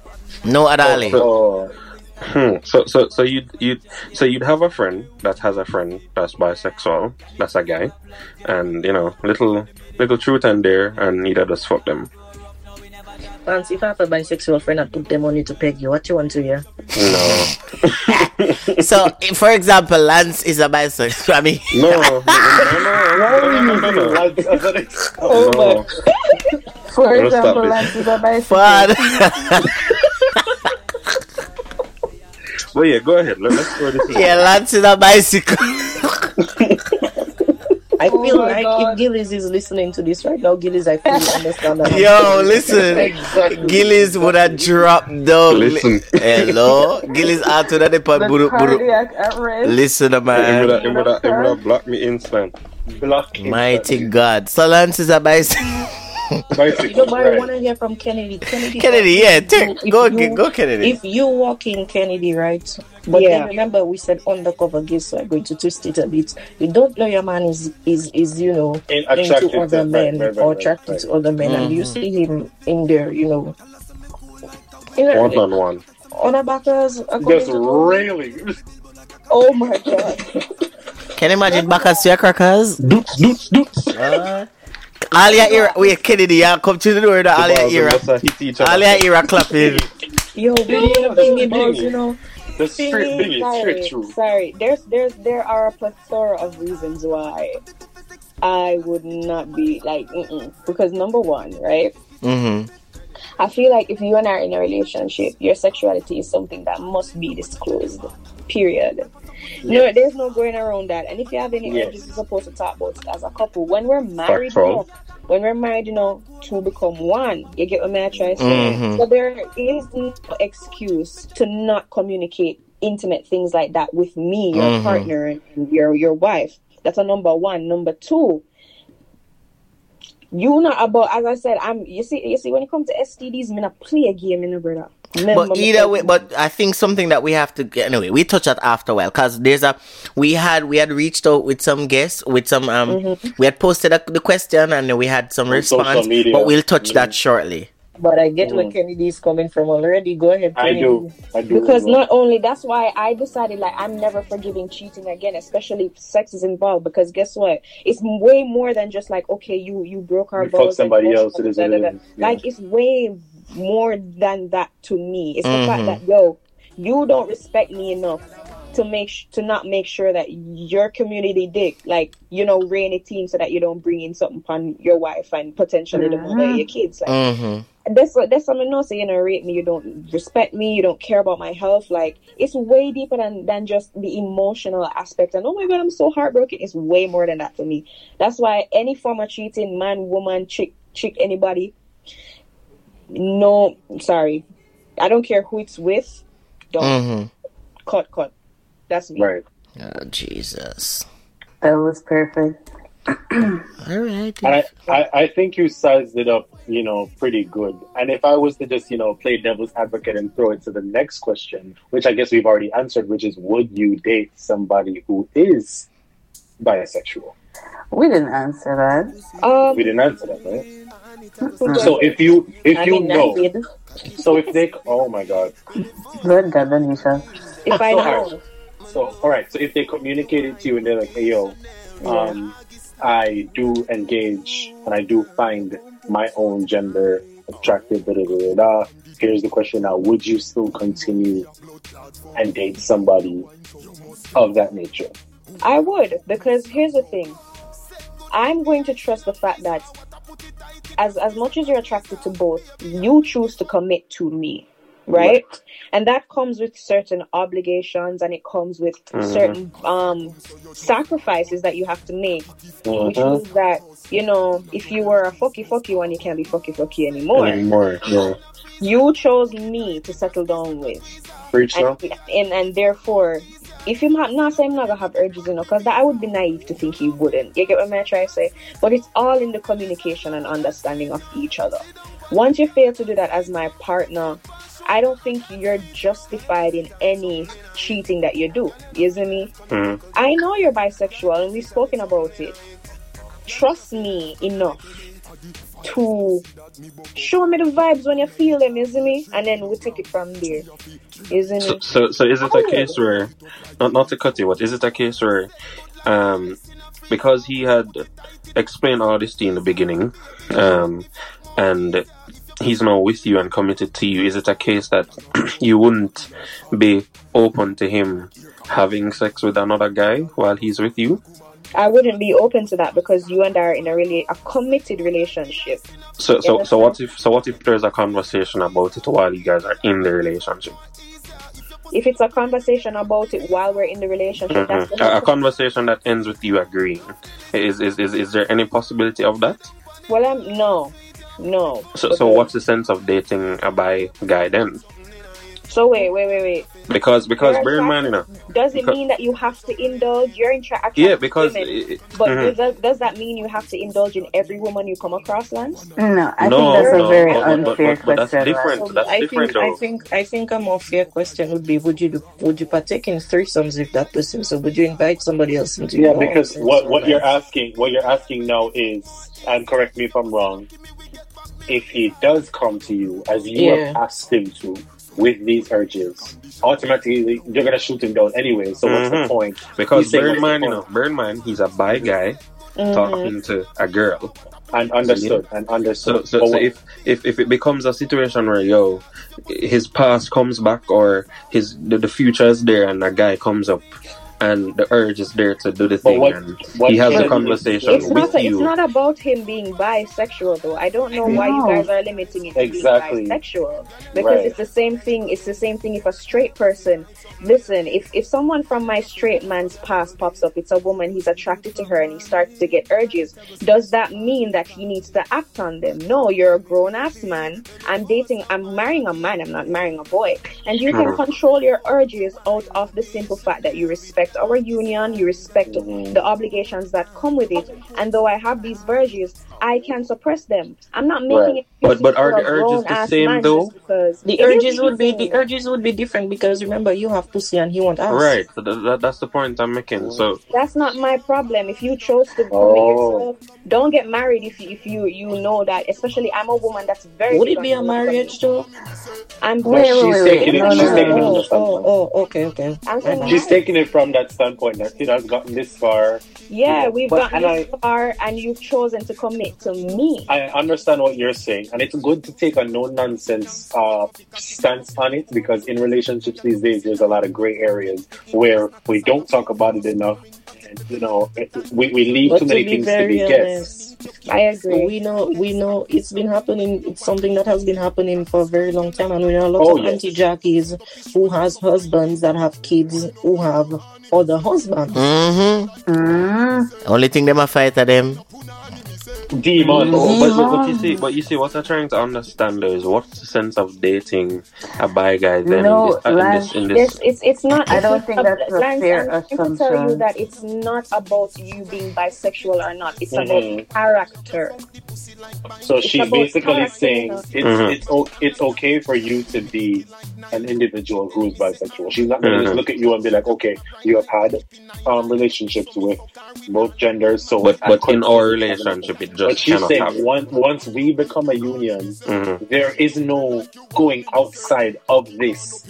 No, Adali. Oh, Hmm. So so so you you so you'd have a friend that has a friend that's bisexual, that's a guy, and you know little little truth and dare, and neither does fuck them. Fancy if I have a bisexual friend, I put them on you to peg you. What you want to hear? No, So, for example, Lance is a bisexual. I mean, no, no, no, no, no, no, no, no. Oh no. For Don't stop example. Lance is a bicycle. Father. But yeah, go ahead. Let, let's go this. yeah, Lance is a bicycle. I Oh feel my like God. if Gillis is listening to this right now, Gillis, I fully understand that. Yo, listen. Gillis would have dropped down. Listen. Hello? Gillis out to the pod. The Buru, buru. cardiac arrest. Listen, It would man. have, it would have, it would have blocked me instant. Block Mighty God. So, Lance is a bicycle. You know, but I Right. want to hear from Kennedy. Kennedy, Kennedy, yeah. Take, If go, you- go, Kennedy. If you walk in Kennedy, right? But Yeah. then remember, we said undercover gay, so I'm going to twist it a bit. You don't know your man is is is you know In- into other right, men right, right, or attracted right. to other men, and you Mhm. see him in there, you know, You know, One on one. on a backers, Just railing. Oh my god. Can you imagine Bacchus to your crackers? Doots, doots, doots. All your ear, wait, Kennedy, you come to the door, the all your ear, hit all your ear clapping. Yo, video that's thingy big. balls, you know. The straight Thingy, thing is sorry, true. sorry. There's there's there are a plethora of reasons why I would not be like mm-mm. because number one, right? Mm-hmm. I feel like if you and I are in a relationship, your sexuality is something that must be disclosed. Period. No, there's no going around that. And if you have any Yes. urges, you're supposed to talk about it as a couple. When we're married, you know, when we're married, you know, to become one. You get what I'm trying to say? Mhm. So there is no excuse to not communicate intimate things like that with me, your Mhm. partner, and your your wife. That's a number one. Number two, you not about as I said, I'm you see you see when it comes to STDs, me not play a game in brother. Remember But either way, but I think something that we have to get anyway. We touch that after a while because there's a we had we had reached out with some guests with some um Mm-hmm. we had posted a, the question and we had some On response. media. But we'll touch that Mhm. shortly. But I get where Kennedy is coming from already. Go ahead, I Kennedy. do. I do. Because well. not only that's why I decided like I'm never forgiving cheating again, especially if sex is involved. Because guess what? It's way more than just like okay, you you broke our You fuck and somebody bullshit, else, it is da, what da, it da. Yeah. Like it's way more than that to me. It's the Mhm. fact that yo, you don't respect me enough to make sh- to not make sure that your community dick like you know rein a team so that you don't bring in something upon your wife and potentially the mother of your kids. Like Mm-hmm. that's what that's something else. You know, rate me. You don't respect me. You don't care about my health. Like it's way deeper than than just the emotional aspect. And oh my god, I'm so heartbroken. It's way more than that for me. That's why any form of cheating, man, woman, chick, chick, anybody. No, sorry, I don't care who it's with. Don't Mm-hmm. cut, cut. That's me. right. Oh, Jesus. That was perfect. All right. I, I, I think you sized it up, you know, pretty good. And if I was to just, you know, play devil's advocate and throw it to the next question, which I guess we've already answered, which is would you date somebody who is bisexual? We didn't answer that. Um, We didn't answer that, right? So if you if you know, so if they, oh my god, Good God, Anisha. if I So, know, alright. So, all right. So, if they communicated to you and they're like, "Hey, yo, um, I do engage and I do find my own gender attractive." Da, da, da, da, da. Here's the question now: Would you still continue and date somebody of that nature? I would because here's the thing. I'm going to trust the fact that as as much as you're attracted to both, you choose to commit to me, right? And that comes with certain obligations and it comes with Mhm. certain um sacrifices that you have to make. Which Mhm. means that, you know, if you were a fucky fucky one, you can't be fucky fucky anymore. Anymore. No. You chose me to settle down with Preach and, and and therefore, if him ha- not saying I'm not gonna have urges, you know, because that I would be naive to think he wouldn't. You get what I'm trying to say? But it's all in the communication and understanding of each other. Once you fail to do that as my partner, I don't think you're justified in any cheating that you do. You see me? Mm. I know you're bisexual and we've spoken about it. Trust me enough to show me the vibes when you feel them, see me? And then we take it from there. See So, me? so, so is it Oh. a case where, not not to cut you, but is it a case where, um, because he had explained all this to you in the beginning, um, and he's now with you and committed to you, is it a case that you wouldn't be open to him having sex with another guy while he's with you? I wouldn't be open to that because you and I are in a really a committed relationship. So, so, so what if, so what if there's a conversation about it while you guys are in the relationship? If it's a conversation about it while we're in the relationship, that's Mhm. A, a conversation that ends with you agreeing. Is, is, is, is there any possibility of that? well, I'm no, no. So, so what's the sense of dating a bi guy then? So wait, wait, wait, wait. Because, because You're bear in mind, you know, Does it Because- mean that you have to indulge? You're in tra- yeah, because, women, it- but mhm. does, that, does that mean you have to indulge in every woman you come across, Lance? No, I No, think that's no, a very but- but- but- unfair but that's question. different. Lance. That's I different, think I think I think a more fair question would be: Would you do, would you partake in threesomes with that person? So would you invite somebody else into Yeah, your because what what you're life? asking, what you're asking now is, and correct me if I'm wrong. if he does come to you as you Yeah. have asked him to with these urges, automatically you're gonna shoot him down anyway. So what's the Mhm. point? Because He's saying bear in mind, you know, bear in mind, he's a bi guy Mhm. talking to a girl. And understood and understood. so, But so if, if if it becomes a situation where yo, his past comes back or his the, the future is there and a guy comes up and the urge is there to do the thing what- and what he has a conversation It's not. with It's not about him being bisexual, though. I don't know why you guys are limiting it to Exactly. being bisexual because Right. it's the same thing. It's the same thing if a straight person. Listen, if if someone from my straight man's past pops up, it's a woman. He's attracted to her and he starts to get urges. Does that mean that he needs to act on them? No, you're a grown ass man. I'm dating. I'm marrying a man. I'm not marrying a boy. And you can control your urges out of the simple fact that you respect our union. You respect Mhm. the obligations that come with it. And though I have these urges, I can suppress them. I'm not making Right. it. But- but are the urges the same man though? Because The urges would be the urges would be different because remember you have pussy and he want ass. Right, so that, that, that's the point I'm making. Mm. So That's not my problem. If you chose to commit Oh. yourself, don't get married if you, if you you know that. Especially, I'm a woman that's very. Would it be a marriage though? I'm But Wait, she's wait, wait, taking it. no, she's no, taking no. Oh, from the Oh, oh, oh, okay, okay. I'm She's taking it from that standpoint that it has gotten this far. Yeah, we've But- gotten and this far, and you've chosen to commit to me. I understand what you're saying, and it's good to take a no nonsense uh, stance on it because in relationships these days, there's a lot of gray areas where we don't talk about it enough. And, you know, we, we leave But too many be things to very be guessed. I agree. we know we know it's been happening. It's something that has been happening for a very long time, and we know a lot Oh, of yes. anti jockeys who has husbands that have kids who have other husbands. Mm-hmm. Mm. Only thing them a fight at them. Demon. But, but, but you see, but you see, what I'm trying to understand though is what's the sense of dating a bi guy then No, in this, uh, in this, in this Yes, it's it's not. I don't think ab- that's a Lance, fair I'm trying to tell you that it's not about you being bisexual or not. It's Mhm. about character. So It's she's basically character, saying you know. it's Mhm. it's o- it's okay for you to be an individual who's bisexual. She's not going to Mhm. just look at you and be like, okay, you have had um, relationships with both genders, so but but in our relationship it But just she's cannot saying happen. once once we become a union, Mhm. there is no going outside of this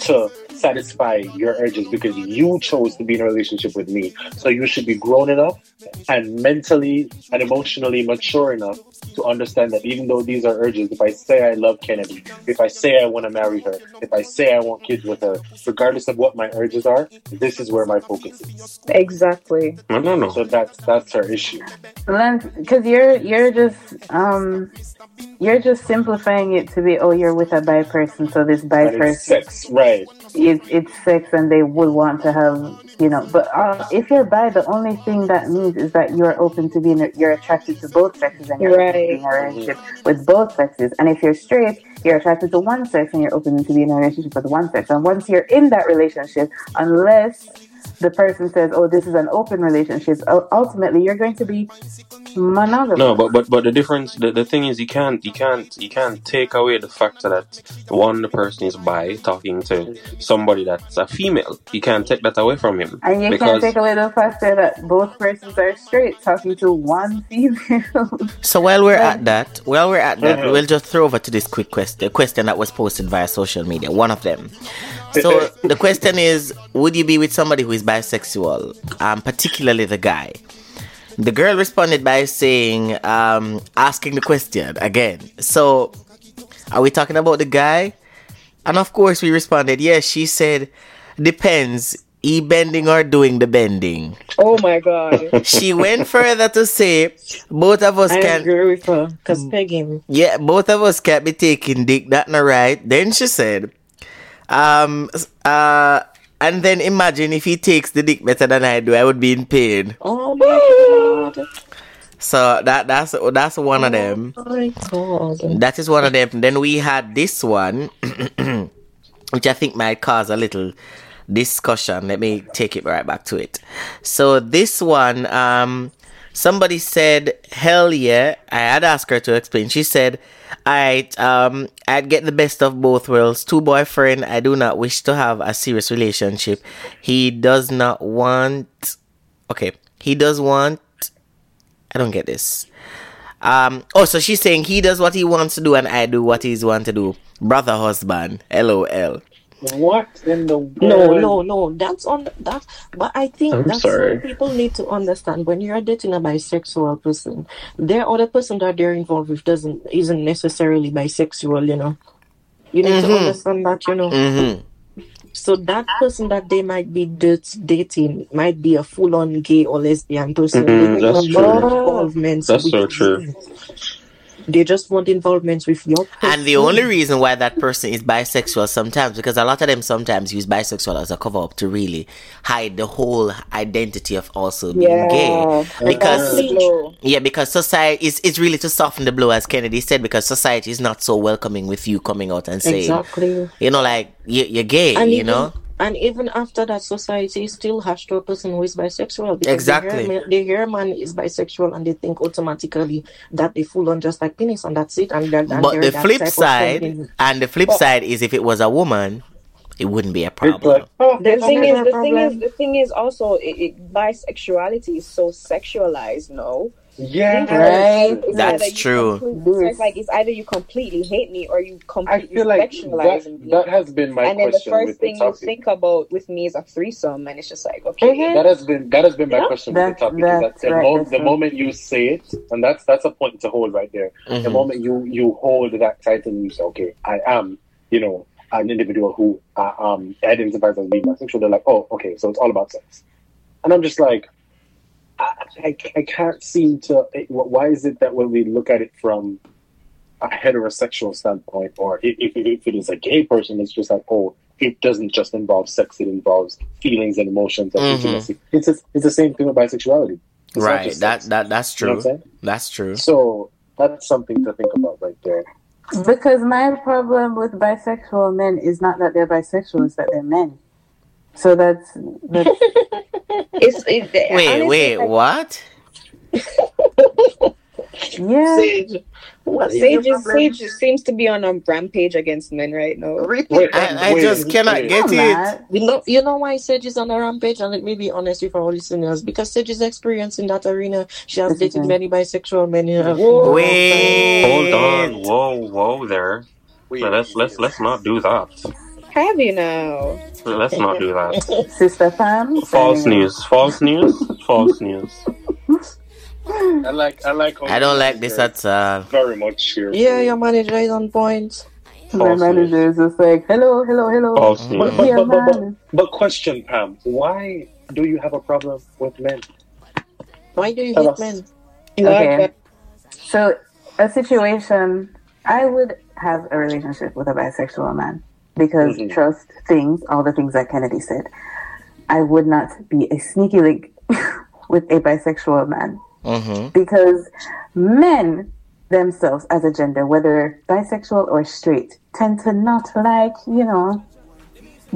to satisfy your urges because you chose to be in a relationship with me. So you should be grown enough and mentally and emotionally mature enough to understand that even though these are urges, if I say I love Kennedy, if I say I want to marry her, if I say I want kids with her, regardless of what my urges are, this is where my focus is. Exactly. No, no, no. So that's that's her issue. Lance, because you're you're just um you're just simplifying it to be oh you're with a bi person so this bi person sex, right? It's it's sex and they would want to have you know but uh, if you're bi the only thing that means is that you're open to being you're attracted to both sexes and you're open to Right. being in a relationship with both sexes and if you're straight you're attracted to one sex and you're open to being in a relationship with one sex and once you're in that relationship unless the person says oh this is an open relationship ultimately you're going to be monogamous No, but but but the difference, the, the thing is, you can't you can't you can't take away the fact that one the person is by talking to somebody that's a female. You can't take that away from him And you because can't take away the fact that both persons are straight talking to one female. So while we're at that, while we're at that, Mhm. we'll just throw over to this quick question, a question that was posted via social media. One of them. So the question is, would you be with somebody who is bisexual, um, particularly the guy? The girl responded by saying, um, asking the question again. So, are we talking about the guy? And of course, we responded, yes. She said, depends. E bending or doing the bending. Oh my god. She went further to say, both of us I can agree with her because peg him. yeah, both of us can't be taking dick. That not right. Then she said, um, uh, and then imagine if he takes the dick better than I do, I would be in pain. Oh my god. So that that's that's one of them. Oh my god. That is one of them. Then we had this one, which I think might cause a little discussion. Let me take it right back to it. So this one, um, somebody said, "Hell yeah!" I had asked her to explain. She said, "I um, I'd get the best of both worlds. Two boyfriend. I do not wish to have a serious relationship. He does not want. Okay, he does want. I don't get this." Um. Oh, so she's saying he does what he wants to do and I do what he's want to do. Brother husband. LOL. What in the world? no, no. No. That's on that. But I think I'm that's sorry. what people need to understand. When you're dating a bisexual person, their other person that they're involved with doesn't isn't necessarily bisexual. You know, you need to Mhm. understand that. You know, Mm-hmm. so that person that they might be dating might be a full-on gay or lesbian person. Mhm, that's true. involvements That's so true. They just want involvements with your person. And the only reason why that person is bisexual sometimes, because a lot of them sometimes use bisexual as a cover up to really hide the whole identity of also being Yeah. gay. Because Exactly. Yeah, because society is it's really to soften the blow, as Kennedy said, because society is not so welcoming with you coming out and saying, exactly. you know, like you, you're gay, and you even, know. And even after that, society still has to a person who is bisexual. Because Exactly. They hear, they hear man is bisexual and they think automatically that they full on just like penis and that's it. And, and But the that flip side, and the flip oh. side is if it was a woman, it wouldn't be a problem. like, oh, The oh, oh. There's thing is, the thing is, the thing is also, it, it, bisexuality is so sexualized. No, yeah, Right. It's That's either true. so it's like it's either you completely hate me or you I completely feel like sexualize that, me. that has been my and then the first thing the you think about with me is a threesome, and it's just like, okay, Mhm. That has been that has been my Yeah. question with the topic. is that that's the, right, mo- that's the right. moment you say it, and that's that's a point to hold right there. The Mhm. moment you you hold that title, and you say, "Okay, I am," you know, an individual who uh, um identifies as being bisexual. They're like, "Oh, okay, so it's all about sex," and I'm just like, I, I, I can't seem to. Why is it that when we look at it from a heterosexual standpoint, or if, if, if it is a gay person, it's just like, oh, it doesn't just involve sex; it involves feelings and emotions and Mhm. intimacy. It's a, it's the same thing with bisexuality. It's Right. That that that's You know true. what I'm saying? That's true. So that's something to think about right there. Because my problem with bisexual men is not that they're bisexual, it's that they're men. So that's, that's it's it, Wait, honestly, wait, like, what? yeah. Sage, what is Sage, is. Sage seems to be on a rampage against men right now. Wait, I, I wait, just cannot wait. get it. You know, you know why Sage is on a rampage, and let me be honest with our listeners, because Sage is experienced in that arena. She has dated many bisexual men. Uh, whoa. Wait. Hold on, whoa, whoa there. Wait, let's let's let's not do that. Have you now? Let's not do that. Sister Pam. False news. False news. False news. I like I like. I don't like this at all. very much here. Yeah, your manager is on point. My False manager is just like, hello, hello, hello. False But, news. but, Yeah, but, but, but, man. but question, Pam, why do you have a problem with men? Why do you hate men? Okay. So, a situation, I would have a relationship with a bisexual man because Mhm. trust things, all the things that Kennedy said. I would not be a sneaky link with a bisexual man Mm-hmm. because men themselves as a gender, whether bisexual or straight, tend to not like, you know,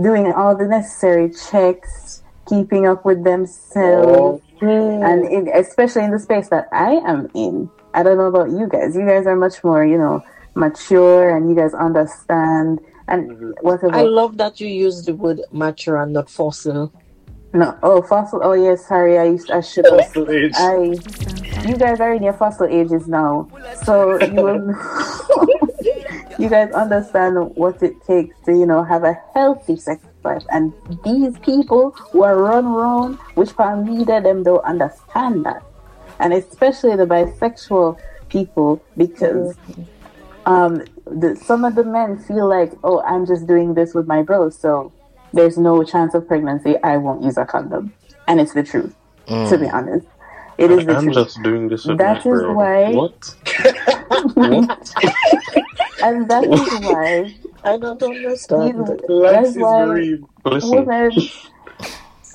doing all the necessary checks, keeping up with themselves, and in, especially in the space that I am in. I don't know about you guys. You guys are much more, you know, mature and you guys understand and whatever. I love that you use the word mature and not fossil. no, oh, fossil. Oh, yes, sorry. I used, I should have. Fossil age. I, you guys are in your fossil ages now, so you will, you guys understand what it takes to, you know, have a healthy sex life. And these people who are run around, which part leader them don't understand that, and especially the bisexual people, because um, the, some of the men feel like, oh, I'm just doing this with my bros, so there's no chance of pregnancy. I won't use a condom, and it's the truth. To be mm. honest, it is the truth. I'm truth. just doing this with That my is bro. why- What? what? and that is why I don't understand. Life that's is why green. Listen. women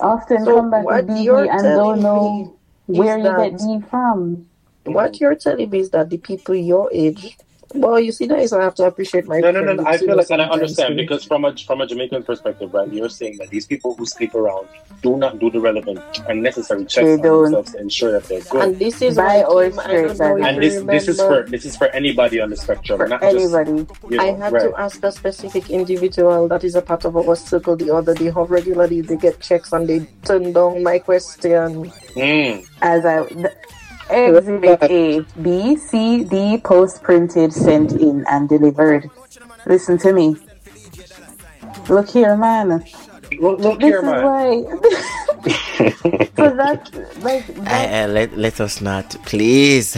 often So come back to what DV and don't know where you get that- D from. What you're telling me is that the people your age, well, you see, that is why I have to appreciate my. No, no, no, no. I feel like, and I sometimes understand because from a from a Jamaican perspective, right? You're saying that these people who sleep around do not do the relevant and necessary checks They on don't. themselves to ensure that they're good. And this is Bi why or I straight, don't know if by And this this is for this is for anybody on the spectrum, For not just anybody. you know, I had right. to ask a specific individual that is a part of our circle the other day how regularly they get checks and they turn down my question. Mm. As I, th- Exhibit A, B, C, D, post printed, sent in, and delivered. Listen to me. Look here, man. Look, look This here, is man. why. so that, like, uh, that, I, I, let, let us not, please.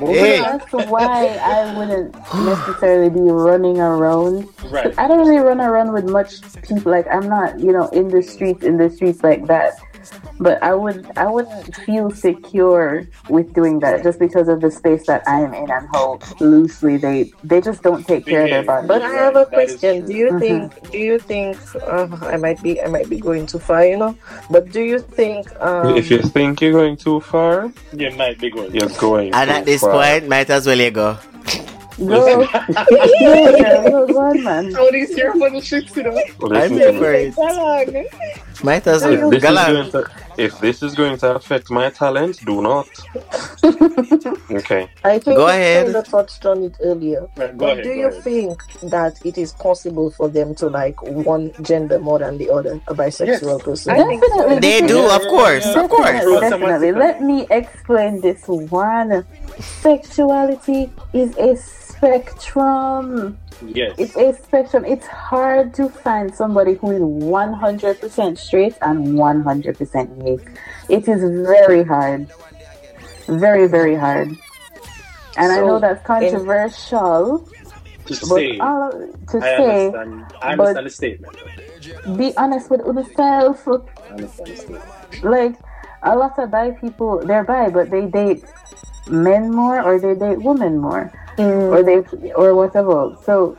Moving Hey. on. that's why I wouldn't necessarily be running around. Right. I don't really run around with much people. Like I'm not, you know, in the streets, in the streets like that. But I would, I wouldn't feel secure with doing that just because of the space that I'm in and how loosely they, they just don't take care of their bodies. But I have a Right, question. Do you Mhm. think? Do you think? Uh, I might be. I might be going too far, you know. But do you think? Um, if you think you're going too far, You might be going. you're going. And too at this far. point, might as well you go. Go, go, girl, go on, man. Tony's here for the shits, you know. I'm Listen here to for me. it. So long. Might as If well. this, is Galang. going to, if this is going to affect my talent, do not. okay. I think Go you ahead. kinda touched on it earlier. Right, go But ahead, do go you ahead. think that it is possible for them to like one gender more than the other, a bisexual person? Definitely. They do, of course, of course. Definitely, definitely. Let me explain this one. Sexuality is a spectrum. Yes. It's a spectrum. It's hard to find somebody who is 100% straight and 100% gay. It is very hard. Very, very hard. And I know that's controversial, to say, to I say, understand. I understand the statement. be honest with yourself. I understand the statement. like a lot of bi people they're bi but they date men more or they date women more? Mm. Or they or whatever so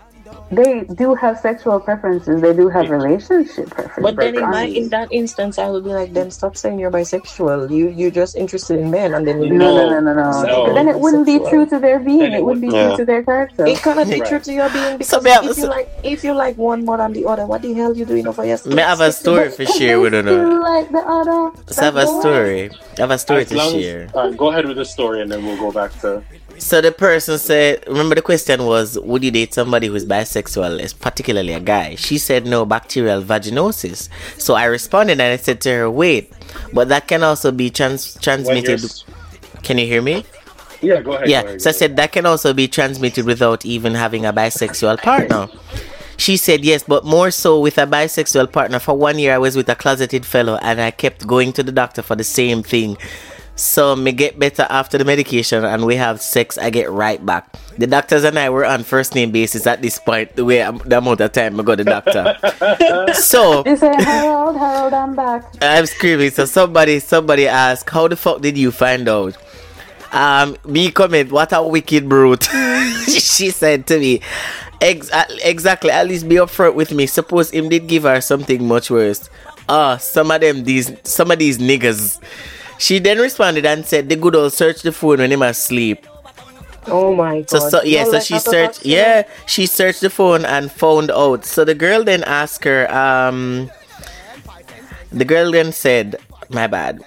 they do have sexual preferences they do have relationship preferences But then in my in that instance, I would be like, then stop saying you're bisexual. You you're just interested in men, and then you no no no no no, No. But then it wouldn't be true to their being Then it it wouldn't be would- true to their character It cannot be Right. true to your being because So me have- if you like if you like one more than the other, what the hell you doing over here? May I have a story for share with They you. like the other Let's have a That's the way. story. I have a story As to long as- share. Uh, go ahead with the story, and then we'll go back to. So the person said, remember the question was, would you date somebody who's bisexual, is particularly a guy? She said no, bacterial vaginosis. So I responded and I said to her, wait, but that can also be trans- transmitted. Can you hear me? yeah, go ahead. go Yeah. ahead, So I said that can also be transmitted without even having a bisexual partner. She said yes, but more so with a bisexual partner. For one year, I was with a closeted fellow, and I kept going to the doctor for the same thing. So me get better after the medication, and we have sex. I get right back. The doctors and I were on first name basis at this point. The way I'm, the amount of time I go to the doctor. so they say Harold Harold I'm back I'm screaming. So somebody, somebody asked, "How the fuck did you find out?" Um, me comment, "What a wicked brute." she said to me, Ex- uh, "Exactly. At least be upfront with me. Suppose him did give her something much worse. Ah, some of them these, some of these niggas." She then responded and said, "The good old search the phone when him asleep." Oh my god. So, so yeah, No, so she searched. Yeah, she searched the phone and found out. So the girl then asked her. Um, the girl then said, "My bad."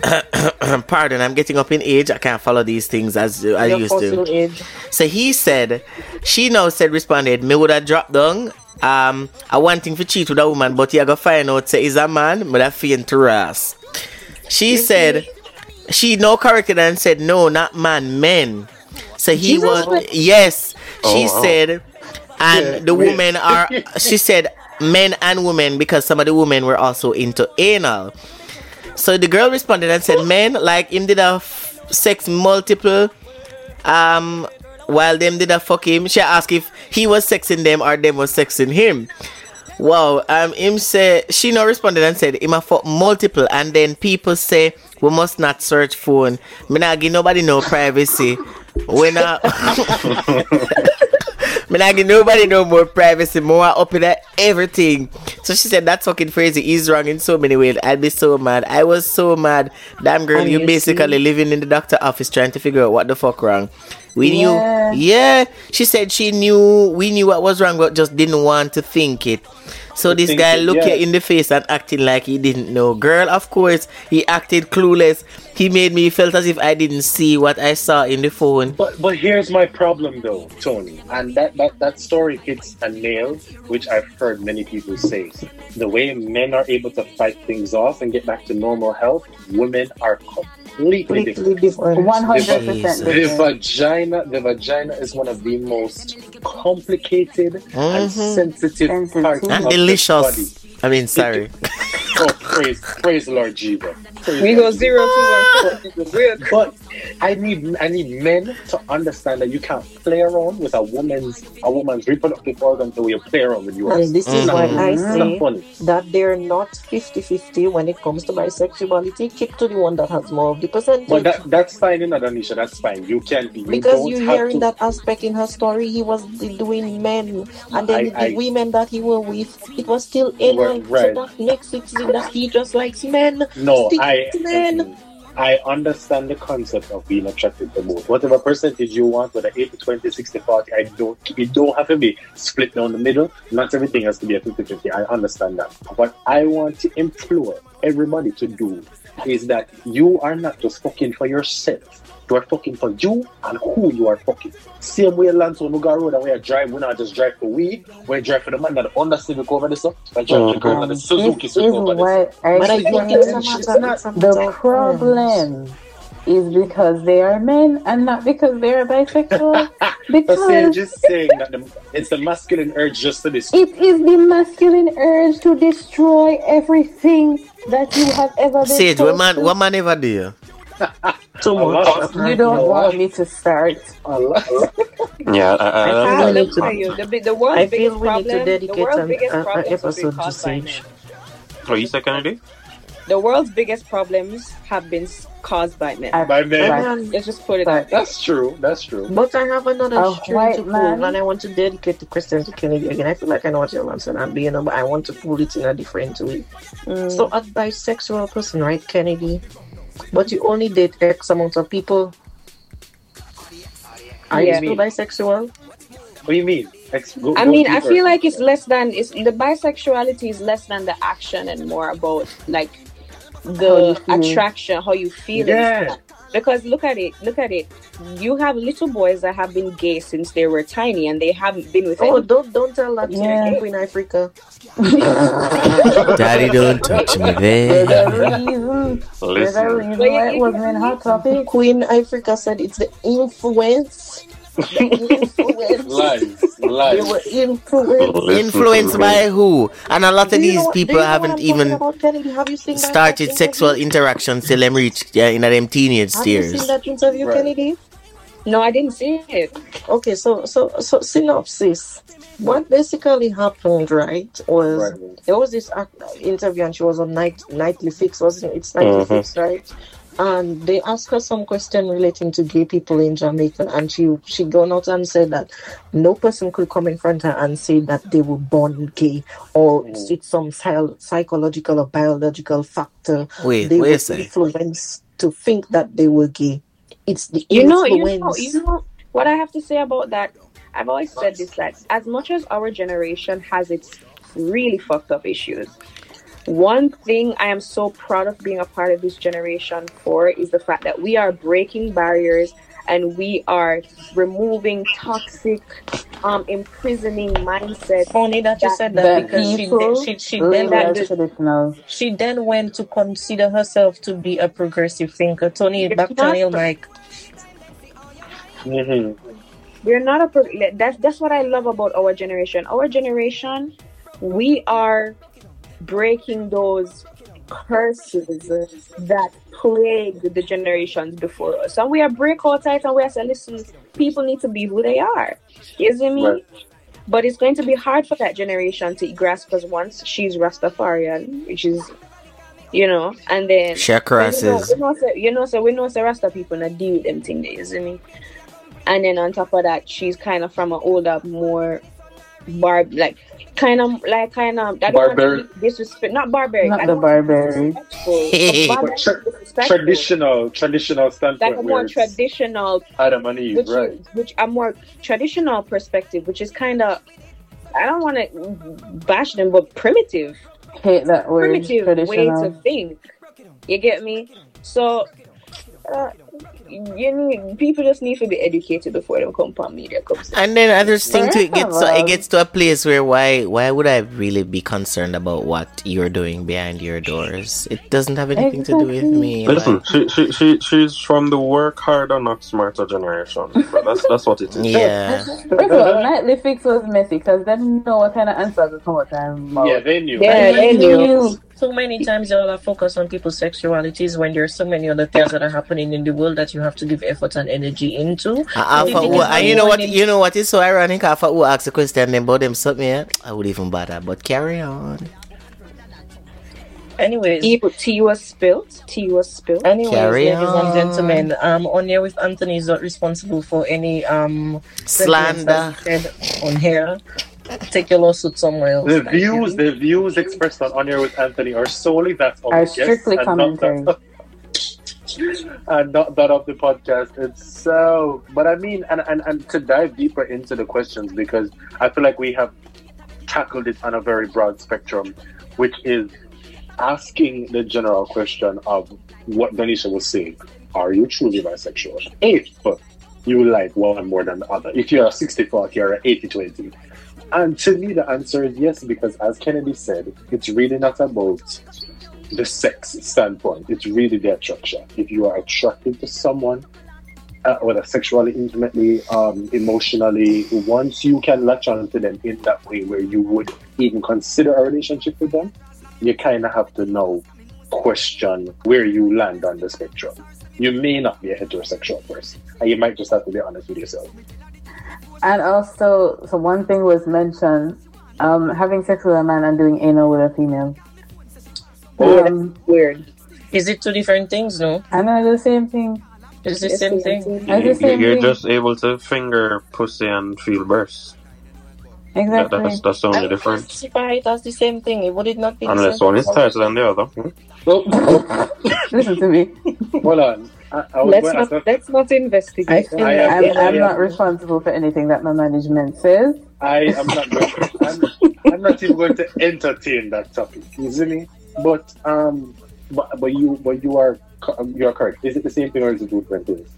Pardon, I'm getting up in age. I can't follow these things as I used to. age. So he said, she now said, responded, me would have dropped down. Um, I wanting to cheat with a woman, but you go find out say he's a man, but I feel to ass. She said, she no corrected and said, no, not man, men. So he Jesus was, Christ. yes. She Oh, wow. said, and Yeah, the wait. women are, she said, men and women because some of the women were also into anal. So the girl responded and said, men, like him did a f- sex multiple, um, while them did a fuck him. She asked if he was sexing them or them was sexing him. Wow, um, him say she no responded and said him a fuck multiple, and then people say we must not search phone. Me not give nobody no privacy. We not. Me not give nobody no more privacy, more up in that everything. So she said that's fucking crazy. He's wrong in so many ways. I'd be so mad. I was so mad. Damn girl, you basically living in the doctor office trying to figure out what the fuck wrong. We Yeah. knew yeah. She said she knew we knew what was wrong, but just didn't want to think it. So this guy it, looked you yeah. in the face and acting like he didn't know. Girl, of course, he acted clueless. He made me felt as if I didn't see what I saw in the phone. But but here's my problem though, Tony, and that that that story hits a nail, which I've heard many people say. The way men are able to fight things off and get back to normal health, women are completely different. Completely different. One hundred Jesus. percent The vagina, the vagina is one of the most complicated and Mhm. sensitive Sensitive. parts And of the body. delicious. I mean, sorry. Oh, praise, praise Lord Jesus. Praise We Lord go zero to one. But I need I need men to understand that you can't play around with a woman's a woman's reproductive organ the way you play around with yours. And this is why Mhm. I not say that they're not 50-50 when it comes to bisexuality. Keep to the one that has more of the percentage. But that that's fine, in know, Danisha, that's fine. You can be you because you're hearing to that aspect in her story, he was doing men, and then I- the I- women that he was with, it was still anal. Right. So that makes it that he just likes men. No, Stick I men. I understand the concept of being attracted to both. Whatever percentage you want, whether 80, 20, 60, 40, I don't it don't have to be split down the middle. Not everything has to be a 50, 50. I understand that. What I want to implore everybody to do is that you are not just fucking for yourself. You are fucking for you and who you are fucking. Same way Lance when we go road and we are driving, we not just drive for we, we drive for the man that Honda Civic over this up. We drive oh, for the girl that the This Suzuki is Civic over this. why I But I keep think it's a saying It's matter, not- the problem is because they are men and not because they are bisexual. But see, because just saying that the, it's the masculine urge just to this. it is the masculine urge to destroy everything that you have ever been. Sage, what man, what man ever do? Too much. to. You don't want me to start. Yeah, I, I, I I, feel we need to- you, the, the world's I biggest feel we need to dedicate world's an, biggest a- a problems episode to caused by. Sage. you said Kennedy? The world's biggest problems have been caused by men. I- By men. Right. Let's just put it out. That's true. That's true. But I have another A string white to pull, man. and I want to dedicate the question to Kennedy again. I feel like I know what you're answering, and you know, but I want to pull it in a different way. Mm. So, a bisexual person, right, Kennedy? But you only date X amount of people. Are Yeah. you still bisexual? What do you mean? Ex- go- I go mean, I feel like it's less than it's the bisexuality is less than the action and more about like How you the attraction, how you feel. and Yeah. Stuff. Because look at it, look at it. You have little boys that have been gay since they were tiny, and they haven't been with Oh, any- don't don't tell that Yeah. to Queen Ifrica. Daddy, don't touch me There's there. a reason. There's Listen, reason But why you- it wasn't in Hot Topic. Queen Ifrica said it's the influence. The influence. lies, They were influenced. Influenced by who? And a lot of you these know what- people you know what haven't even about, Have you seen started sexual interactions till them reach yeah, in them teenage Have you years. seen that interview, Right. Kennedy? No, I didn't see it. Okay, so so so synopsis. What basically happened, right, was Right. there was this interview and she was on night nightly fix, wasn't it? It's nightly Mhm. fix, right? And they asked her some question relating to gay people in Jamaica, and she she gone out and said that no person could come in front of her and say that they were born gay or Mm. it's some psychological or biological factor. Wait, they wait a were influenced to think that they were gay. It's the You know, you know, you know what I have to say about that. I've always said this that as much as our generation has its really fucked up issues, one thing I am so proud of being a part of this generation for is the fact that we are breaking barriers and we are removing toxic, um, imprisoning mindsets. Funny that you said that, that because she, people then, she, she Live then as traditional. she then went to consider herself to be a progressive thinker. Tony, You're back to Neil Mike. Mhm. We're not a pro- that's that's what I love about our generation. Our generation, we are breaking those curses that plagued the generations before us. And we are break all tight and we are saying, listen, people need to be who they are. You see me? Right. But it's going to be hard for that generation to grasp because once she's Rastafarian, which is you know, and then Shakra you know, says, you know, so, you know, so we know, so Rasta people not deal with them thing, there, you see me? And then on top of that, she's kind of from an older, more barb, like kind of, like kind of, I don't Barbaric. disrespect, not barbaric, Not the don't want to be barbaric. disrespectful, Tra- is traditional, traditional like standpoint. a more traditional, Adam and Eve, which right? which a more traditional perspective, which is kind of, I don't want to bash them, but primitive. Hate that word. primitive way to think. You get me? So, uh, you need people just need to be educated before they come on media comes. And then I just think too, it First of gets to, it gets to a place where why why would I really be concerned about what you're doing behind your doors? It doesn't have anything to do with Exactly. me. Listen, like- she, she, she, she's from the work harder, not smarter generation. But that's that's what it is. yeah. First of all, nightly fix was messy because they didn't know what kind of answer could come out of my Yeah, they knew. Yeah, they knew. So many times y'all are focused on people's sexualities when there's so many other things that are happening in the world that you have to give effort and energy into. I, I, So for, and you know what? in- You know what is so ironic? I thought who asked a question then about them something. Yeah? I would even bother, but carry on. Anyways, Tea, tea was spilled. Tea was spilled. anyways, Carry ladies on. and gentlemen, um, On Air with Anthony is not responsible for any um Slander. said on here. Take your lawsuit somewhere else. The Thank you. views, the views expressed on On Air with Anthony are solely that of Are the guests strictly and not that, and not that of the podcast itself. But I mean, and, and and to dive deeper into the questions because I feel like we have tackled it on a very broad spectrum, which is asking the general question of what Danisha was saying: Are you truly bisexual? If you like one more than the other, if you're a 60-40 or an 80-20. And to me, the answer is yes, because as Kennedy said, it's really not about the sex standpoint. It's really the attraction. If you are attracted to someone, uh, whether sexually, intimately, um, emotionally, once you can latch on to them in that way where you would even consider a relationship with them, you kind of have to know, question where you land on the spectrum. You may not be a heterosexual person, and you might just have to be honest with yourself. And also, so one thing was mentioned, um, having sex with a man and doing anal with a female. Oh, Um, Weird. Is it two different things? No, and then the same thing. it's the It's same the thing. same It's the You- same You're thing. just able to finger pussy and feel bursts. That, Exactly. that's that's the only I difference. classify it as the same thing. Would it not be? the Unless same one is tighter than the other. Hmm? Oh, Listen to me. hold on. I, I Let's going to ask not a- let's not investigate. I, I am, I'm, I I'm am- not responsible for anything that my management says. I am not going I'm, I'm not even going to entertain that topic. You see me? But um, but, but you but you are um, you are correct. Is it the same thing or is it different things?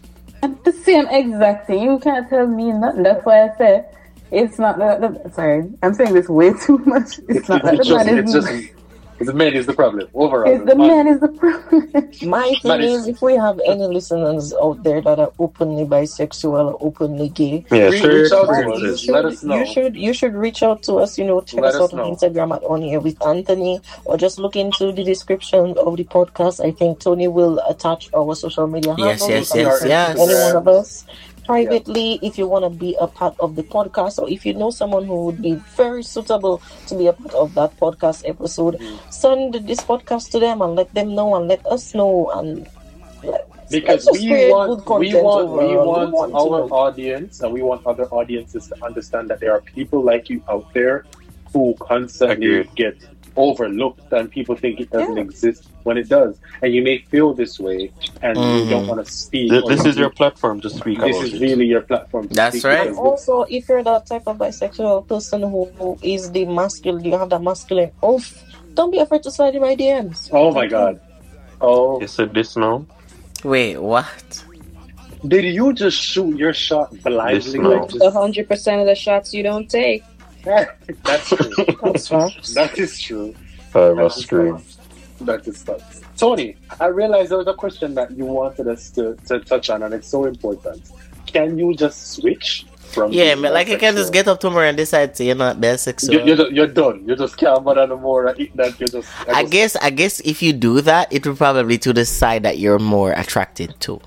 The same exact thing. You can't tell me nothing. That's why I said it's not that. The, sorry, I'm saying this way too much. It's, not that it's the just man it's is. just it's the man is the problem overall. it's the man is the problem. My That thing is- is, if we have any listeners out there that are openly bisexual or openly gay, Yeah, Re- sure. reach out to us. you should, Let us know. you should you should reach out to us. You know, check Let us us out on. Instagram at On Air with Anthony, or just look into the description of the podcast. I think Tony will attach our social media Yes, handles. yes, You can yes, send yes. Any one of us. Privately, if you want to be a part of the podcast, or if you know someone who would be very suitable to be a part of that podcast episode, Mm. send this podcast to them and let them know and let us know and because we want good we content want we want, We want our know. audience and we want other audiences to understand that there are people like you out there who constantly Agreed. get overlooked and people think it doesn't Yeah. exist when it does and you may feel this way and you Mhm. don't want to speak Th- This is your platform to speak this is it. really your platform to That's speak right. And also, if you're that type of bisexual person who, who is the masculine, you have that masculine oomph, don't be afraid to slide in my DMs. oh my god oh You said this now? Wait, what? did you just shoot your shot blindly This like just, hundred percent of the shots you don't take. that's true That's facts. that is true Five That was is scream. facts. That is facts. Tony, I realized there was a question that you wanted us to, to touch on, and it's so important. Can you just switch from? Yeah, man, like you can just get up tomorrow and decide to you're not bisexual. You, you're, you're done. You just can't bother no more. and eat that. You just. I just- guess I guess if you do that, it will probably to the side that you're more attracted to.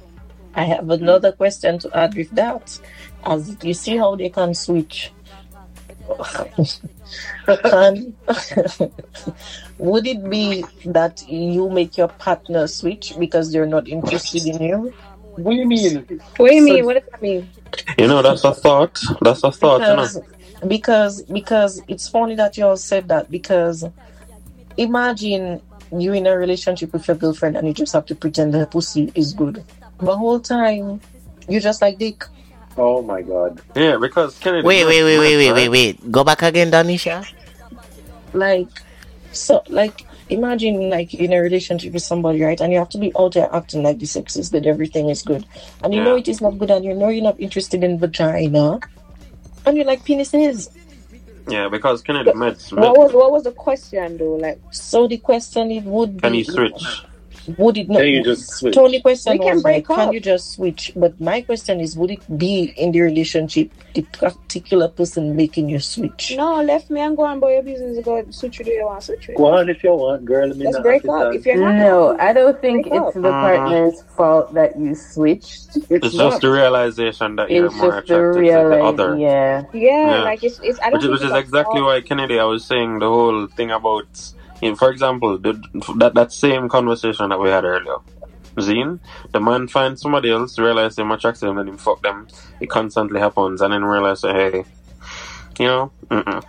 I have another question to add with that. As you see how they can switch. and would it be that you make your partner switch because they're not interested in you? What do you mean? What do you So- mean? What does that mean? You know, that's a thought. That's a thought, you know. because, because because it's funny that you all said that because imagine you in a relationship with your girlfriend and you just have to pretend her pussy is good the whole time you're just like dick Oh my god. Yeah, because Kennedy. Wait, wait, wait, wait, wait, wait, wait. Go back again, Danisha. like so like imagine like in a relationship with somebody, right? And you have to be out there acting like the sex is good, everything is good, and you Yeah. know it is not good, and you know you're not interested in vagina, and you're like penis is. Yeah, because Kennedy meds, What was what was the question though? Like So the question it would can be, you switch? Would it not? Can you just switch? Tony question We can was like, break can you just switch? But my question is, would it be in the relationship the particular person making you switch? no, left me and go and boy your business. Go switch with who you want switch with. Go on if you want, girl. Let me Let's break up. If you're not No, I don't think it's up. the mm-hmm. partner's fault that you switched. It's, It's just the realization that you're It's more just the attracted to the other. yeah. yeah, Yeah. like it's it's I don't Which, is- think which is exactly why Kennedy, I was saying the whole thing about, in, for example, the, that that same conversation that we had earlier. Zine, the man finds somebody else, realize they're attracted, and then him fuck them. It constantly happens, and then realize, hey, you know, mm-mm.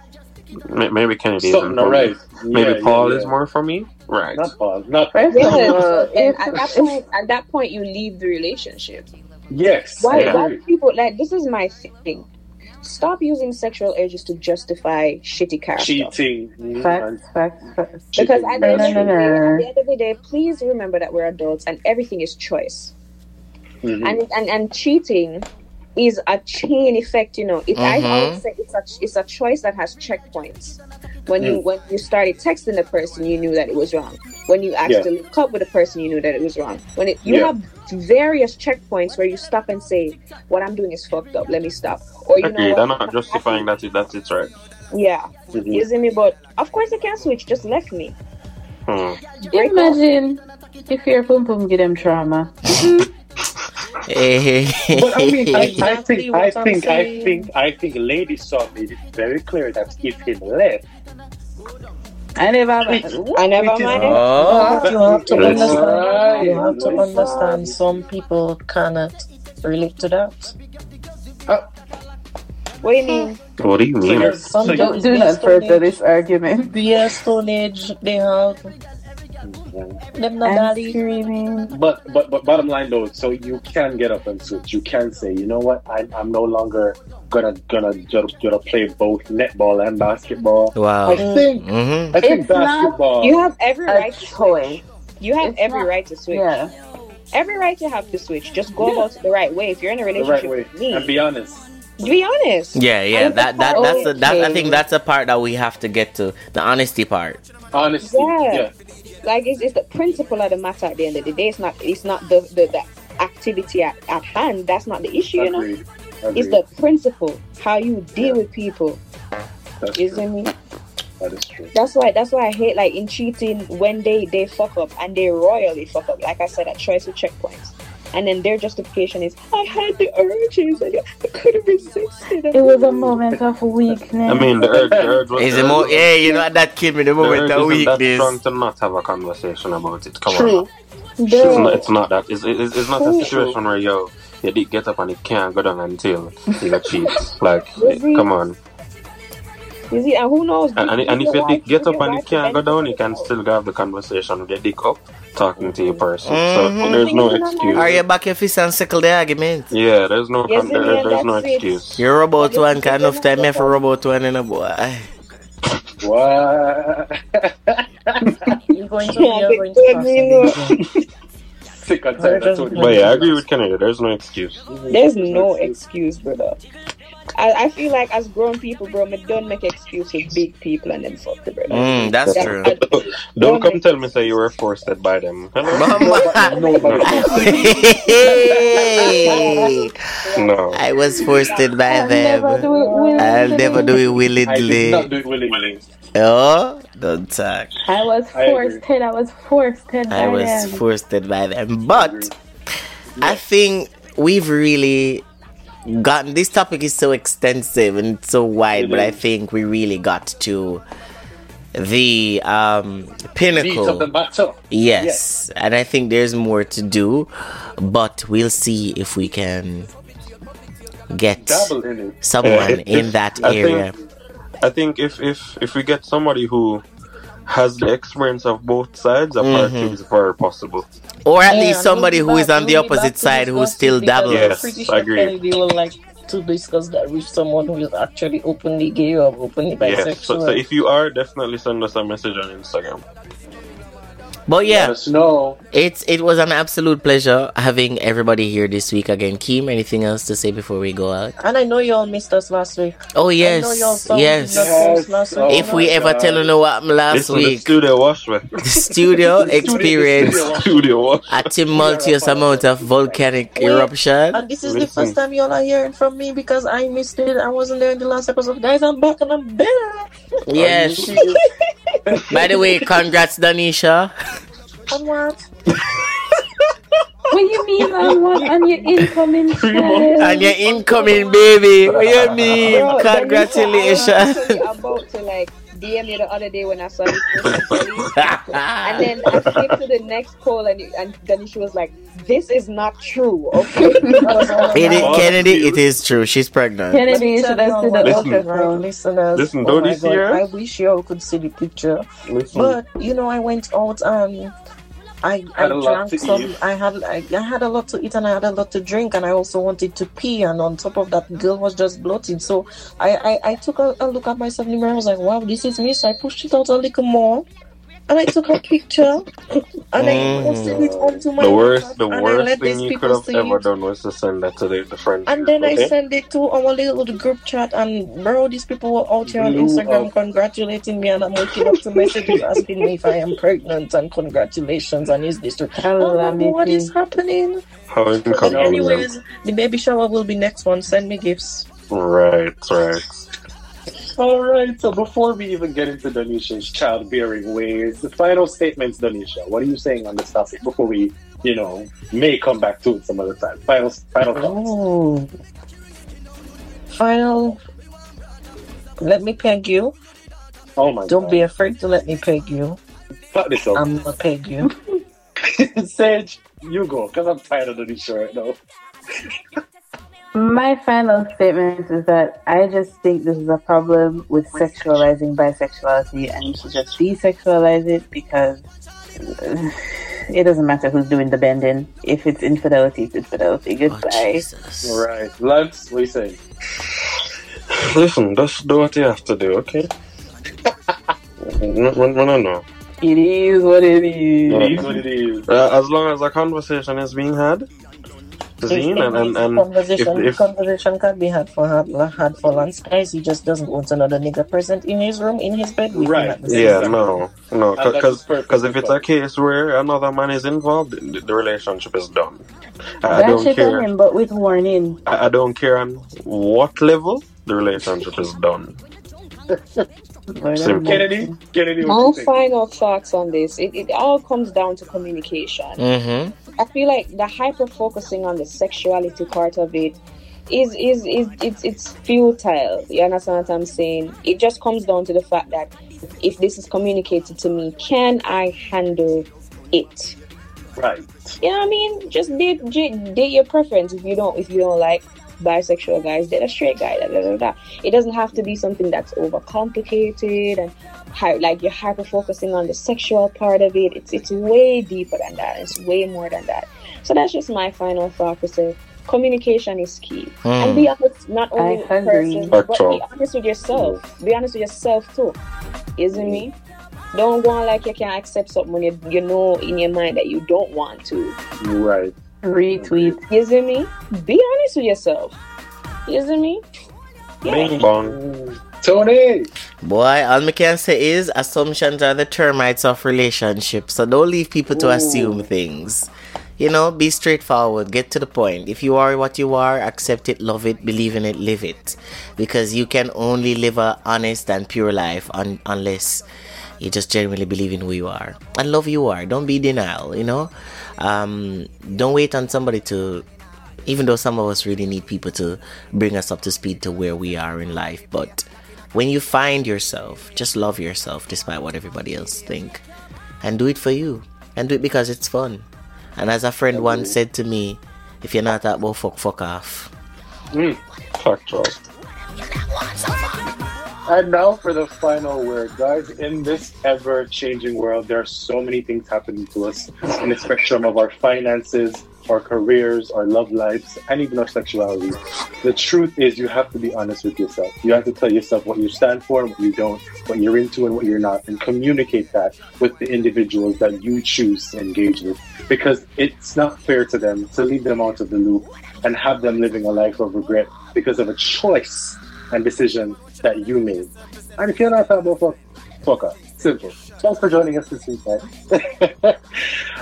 May- maybe Kennedy Something isn't for right. me. Maybe Yeah, Paul yeah, is more for me. Right. Not Paul. Not First Yeah, of and at that point, at that point, you leave the relationship. yes. Why? Yeah. Why do people like this? Is my thing. Stop using sexual urges to justify shitty character. Cheating. facts, facts, facts. Because at the, end of the No, no, day, at the end of the day, please remember that we're adults and everything is choice. Mhm. And, and and cheating is a chain effect. You know, it, I Mhm. always say it's a it's a choice that has checkpoints. When you when you started texting the person, you knew that it was wrong. When you asked Yeah. to link up with the person, you knew that it was wrong. When it, you Yeah. have various checkpoints where you stop and say, "What I'm doing is fucked up. Let me stop." Or you Agreed. know, They're not justifying that it, that it's right. Yeah, Mhm. you see me, but of course I can switch. Just left me. Hmm. Break up. Imagine if your pum pum give them trauma. Hey, But I mean, I, I Exactly think, I what I'm think, I think, I think, Lady Saw made it very clear that if he left, I never. I never uh, mind. oh, you have to That's understand. right. You have to understand. Some people cannot relate to that. Oh. What do you mean? What do you mean? you're- Some So people Do, do not Stone further this argument. Yeah, Stone Age. They have them not I'm daddy. screaming. But but but bottom line though, so you can get up and switch. You can say, you know what, I, I'm no longer gonna gonna gonna, gonna play both netball and basketball. wow. I think hmm I think It's not- basketball. You have every right to switch. You have It's every not- right to switch. Yeah. Every right to have to switch. Just go Yeah. about it the right way. If you're in a the relationship right way with me, and be honest. be honest. Yeah, yeah. And That that it's that's the, that. I think that's the part that we have to get to. The honesty part. Honestly, Yeah. yeah. Like it's, it's the principle of the matter at the end of the day. It's not it's not the the, the activity at, at hand. That's not the issue, you know. Agreed. It's the principle, how you deal with people. That's You true. me? That is true. That's why that's why I hate like in cheating when they they fuck up and they royally fuck up. Like I said, at choice of checkpoints. And then their justification is, I had the urges and I could have resisted. It it was a moment of weakness. I mean, the urge, the urge was. Is the it more? Yeah, you know that killed me. The The moment urge of isn't that strong to not have a conversation about it. Come on. True. It's Bro, not, it's not that. It's, it's, it's not a True. situation where yo, you did get up and it can't go down until you got cheat. Like, come on. You see, and who knows? And, and, and if your dick get up and it can't go down, you can still have the conversation with your dick up, talking to your person. Mhm. So there's no excuse. Are you back your fist and settle the argument? Yeah, there's no Yes, con- there, yeah, there's no that's it. excuse. You're about But one kind can of time. have You have the- robot one in a boy. What? You're going to be Yeah, you're going to but you Sick and tired. But yeah, I agree with Kennedy. There's no excuse. There's no excuse, brother. I, I feel like as grown people, bro, me don't make excuse with big people and then fuck the brother. Mm, that's Yeah, true. I- Don't come tell me say you were forced by them. Mama. Nobody. Hey. No. I was forced by I'll never them. do it willingly. I'll never do it I did not do it willingly. Oh, don't talk. I was forced agree. it. I was forced it. I by was them. forced by them. But I think we've really gotten this topic is so extensive and so wide, It but I think we really got to the um Beat of the pinnacle. matter. Yes. And I think there's more to do, but we'll see if we can get in someone Yeah, if- in if- that I think- area. I think if if if we get somebody who has the experience of both sides, a Mhm. party is very possible. Or at Yeah, least somebody we'll who be is on the we'll be back opposite side who still it dabbles. Yes, I'm pretty I sure agree. Kennedy will like to discuss that with someone who is actually openly gay or openly Yes. bisexual. So, so if you are, definitely send us a message on Instagram. But Let yeah, us know. it's it was an absolute pleasure having everybody here this week again. Kim, anything else to say before we go out? And I know you all missed us last week. Oh I know yes, y'all yes. the post Oh. If we my ever tell you know what happened last Listen, the week, studio wash me. the studio experience studio wash. a tumultuous amount of volcanic Wait, eruption. And this is the first time y'all are hearing from me because I missed it. I wasn't there in the last episode. Guys, I'm back and I'm better. Yes. By the way, congrats, Danisha. And what? do you mean on what on your incoming child? And your incoming baby. What do you mean? Bro, Danisha, I was Congratulations. actually about to like DM you the other day when I saw this post actually. and then I skipped to the next call and, and then she was like, "This is not true." Okay, It is, Kennedy, it is true. She's pregnant. Kennedy, you should have seen the Listen. ultrasound. listeners. Listen, oh don't my you see God, her? I wish y'all could see the picture. Listen, But you know, I went out and I, I Had a lot drank some. eat. I had I, I had a lot to eat and I had a lot to drink and I also wanted to pee. And on top of that, girl was just bloated. So I I, I took a, a look at myself in the mirror. I was like, wow, this is me. So I pushed it out a little more. And I took a picture and I Mm. posted it onto my the worst, WhatsApp, the and I worst thing you could have ever it. done was to send that to the, the friend. And group, then I sent it to our little group chat, and bro, these people were out here on Blew Instagram up. congratulating me, and I'm waking up to messages asking me if I am pregnant and congratulations, and is this true? Hello, Oh, what is happening? How But inconvenient. anyways, the baby shower will be next one. Send me gifts. Right, right. All right. So before we even get into Danisha's childbearing ways, the final statements, Danisha. What are you saying on this topic before we, you know, may come back to it some other time? Final, final thoughts. Oh. Final. Let me peg you. Oh my Don't God. be afraid to let me peg you. Fuck this up. I'm gonna peg you. Sage, you go, because I'm tired of Danisha right now. My final statement is that I just think this is a problem with sexualizing bisexuality, and you should just desexualize it because uh, it doesn't matter who's doing the bending. If it's infidelity, it's infidelity. Oh, Goodbye. Jesus. All right. Lance, what are you saying? Listen, just do what you have to do, okay? no, no, no, no. it is what it is. It is what it is. Uh, as long as a conversation is being had, Zine, and, and, and conversation, if, if conversation can be had for had, had for Lance guys. He just doesn't want another nigga present in his room, in his bed with Right. him at the same yeah, time. no, no, And that is because if it's fine. a case where another man is involved, the, the relationship is done. I, I don't care. him, but with warning. I, I don't care on what level the relationship is done. Lord Simple. have. Kennedy, Kennedy, my you think? final thoughts on this. It, it all comes down to communication. Mm-hmm. I feel like the hyper focusing on the sexuality part of it is is is it's it's futile. You understand what I'm saying? It just comes down to the fact that if this is communicated to me, can I handle it? Right. You know what I mean? Just date, date your preference. If you don't, if you don't like bisexual guys, date a straight guy. Da, da, da, da. It doesn't have to be something that's overcomplicated and hy- like you're hyper focusing on the sexual part of it. It's it's way deeper than that. It's way more than that. So that's just my final thought. To say uh, communication is key, and hmm. be honest not only with I the person, but be honest with yourself. Hmm. Be honest with yourself too. Isn't me? Don't go on like you can't accept something when you, you know in your mind that you don't want to. Right. Retweet. You see me? Be honest with yourself. You see me? Bing bong. Tony! Boy, all me can say is assumptions are the termites of relationships. So don't leave people to assume things. You know, be straightforward, get to the point. If you are what you are, accept it, love it, believe in it, live it. Because you can only live a honest and pure life un- unless you just genuinely believe in who you are and love you are. Don't be denial, you know? Um, don't wait on somebody to even though some of us really need people to bring us up to speed to where we are in life but when you find yourself just love yourself despite what everybody else think and do it for you and do it because it's fun. And as a friend once said to me if you're not that well fuck fuck off. Factual. And now for the final word, guys. In this ever changing world, there are so many things happening to us in the spectrum of our finances, our careers, our love lives, and even our sexuality. The truth is, you have to be honest with yourself. You have to tell yourself what you stand for, what you don't, what you're into, and what you're not, and communicate that with the individuals that you choose to engage with. Because it's not fair to them to leave them out of the loop and have them living a life of regret because of a choice and decision that you made. And if you're not a fuck, fuck up. Simple. Thanks for joining us this week.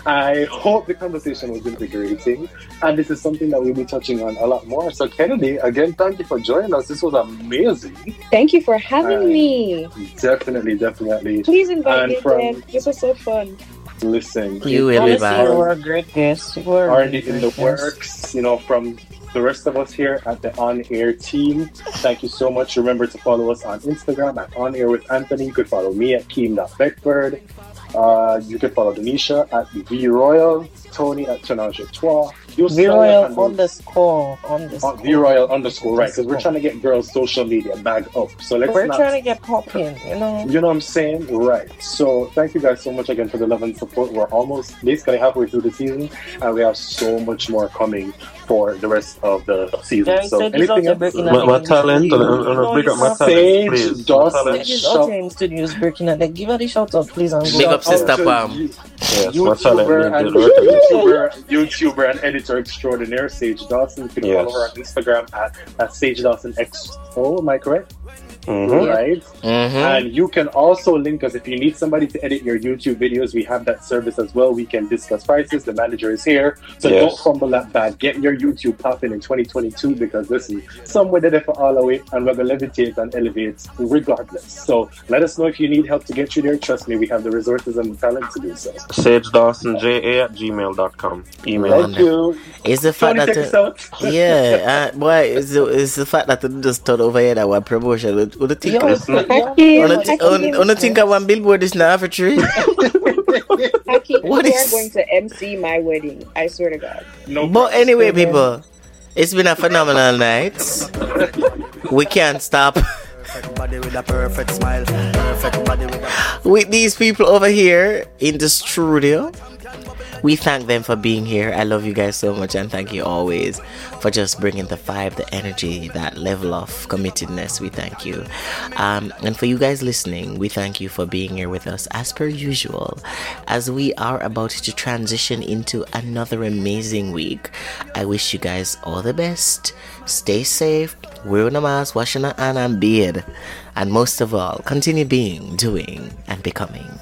I hope the conversation was invigorating, and this is something that we'll be touching on a lot more. So, Kennedy, again, thank you for joining us. This was amazing. Thank you for having Uh, me. Definitely, definitely. Please invite and me from- again. This was so fun. Listen, You will be Honestly, you were a great guest. You were already in the works, you know, from the rest of us here at the On Air team. Thank you so much. Remember to follow us on Instagram at On Air with Anthony. You could follow me at Keem.Beckford. Uh, you can follow Denisha at V Royal, Tony at Tonage Trois. You'll see all our V-Royal handles underscore on underscore. Oh, v Royal underscore right because we're trying to get girls' social media bag up. So let's We're not trying to get popping, you know. you know what I'm saying? Right. So thank you guys so much again for the love and support. We're almost basically halfway through the season, and we have so much more coming for the rest of the season. Yeah, so so anything are else? breaking My, my talent, I'm gonna uh, uh, uh, big up my talent, Sage please. My Dawson. talent. This is Shout- Ocean Studios breaking out. Give her the shout out, please. And Big up Sister oh, Out to Pam. Yes. YouTuber and, to work on it. YouTuber, YouTuber and editor extraordinaire Sage Dawson. You can Yes. follow her on Instagram at, at Sage Dawson XO. Am I correct? Mhm. Right. Mm-hmm. And you can also link us if you need somebody to edit your YouTube videos. We have that service as well. We can discuss prices. The manager is here. So Yes. don't fumble that bag. Get your YouTube popping in 2022 because listen, somewhere there for all the way and we're going to levitate and elevate regardless. So let us know if you need help to get you there. Trust me, we have the resources and the talent to do so. Sage Dawson, JA at gmail.com. Email. Thank you. It's the fact that take us uh, out. yeah, uh, boy, it's the, it's the fact that it just turn over here that one promotion. What what the think? Yo, Listen. yo, Wanna thi- wanna- wanna think of one billboard is now for tree? Hakeem, What you going to MC my wedding. I swear to God. No But problem. anyway, people, it's been a phenomenal night. We can't stop Body with a perfect smile. Perfect body with a with these people over here in the studio. We thank them for being here. I love you guys so much, and thank you always for just bringing the vibe, the energy, that level of committedness. We thank you. Um, and for you guys listening, we thank you for being here with us as per usual. As we are about to transition into another amazing week, I wish you guys all the best. Stay safe, wear a mask, washing your hand and beard. And most of all, continue being, doing, and becoming.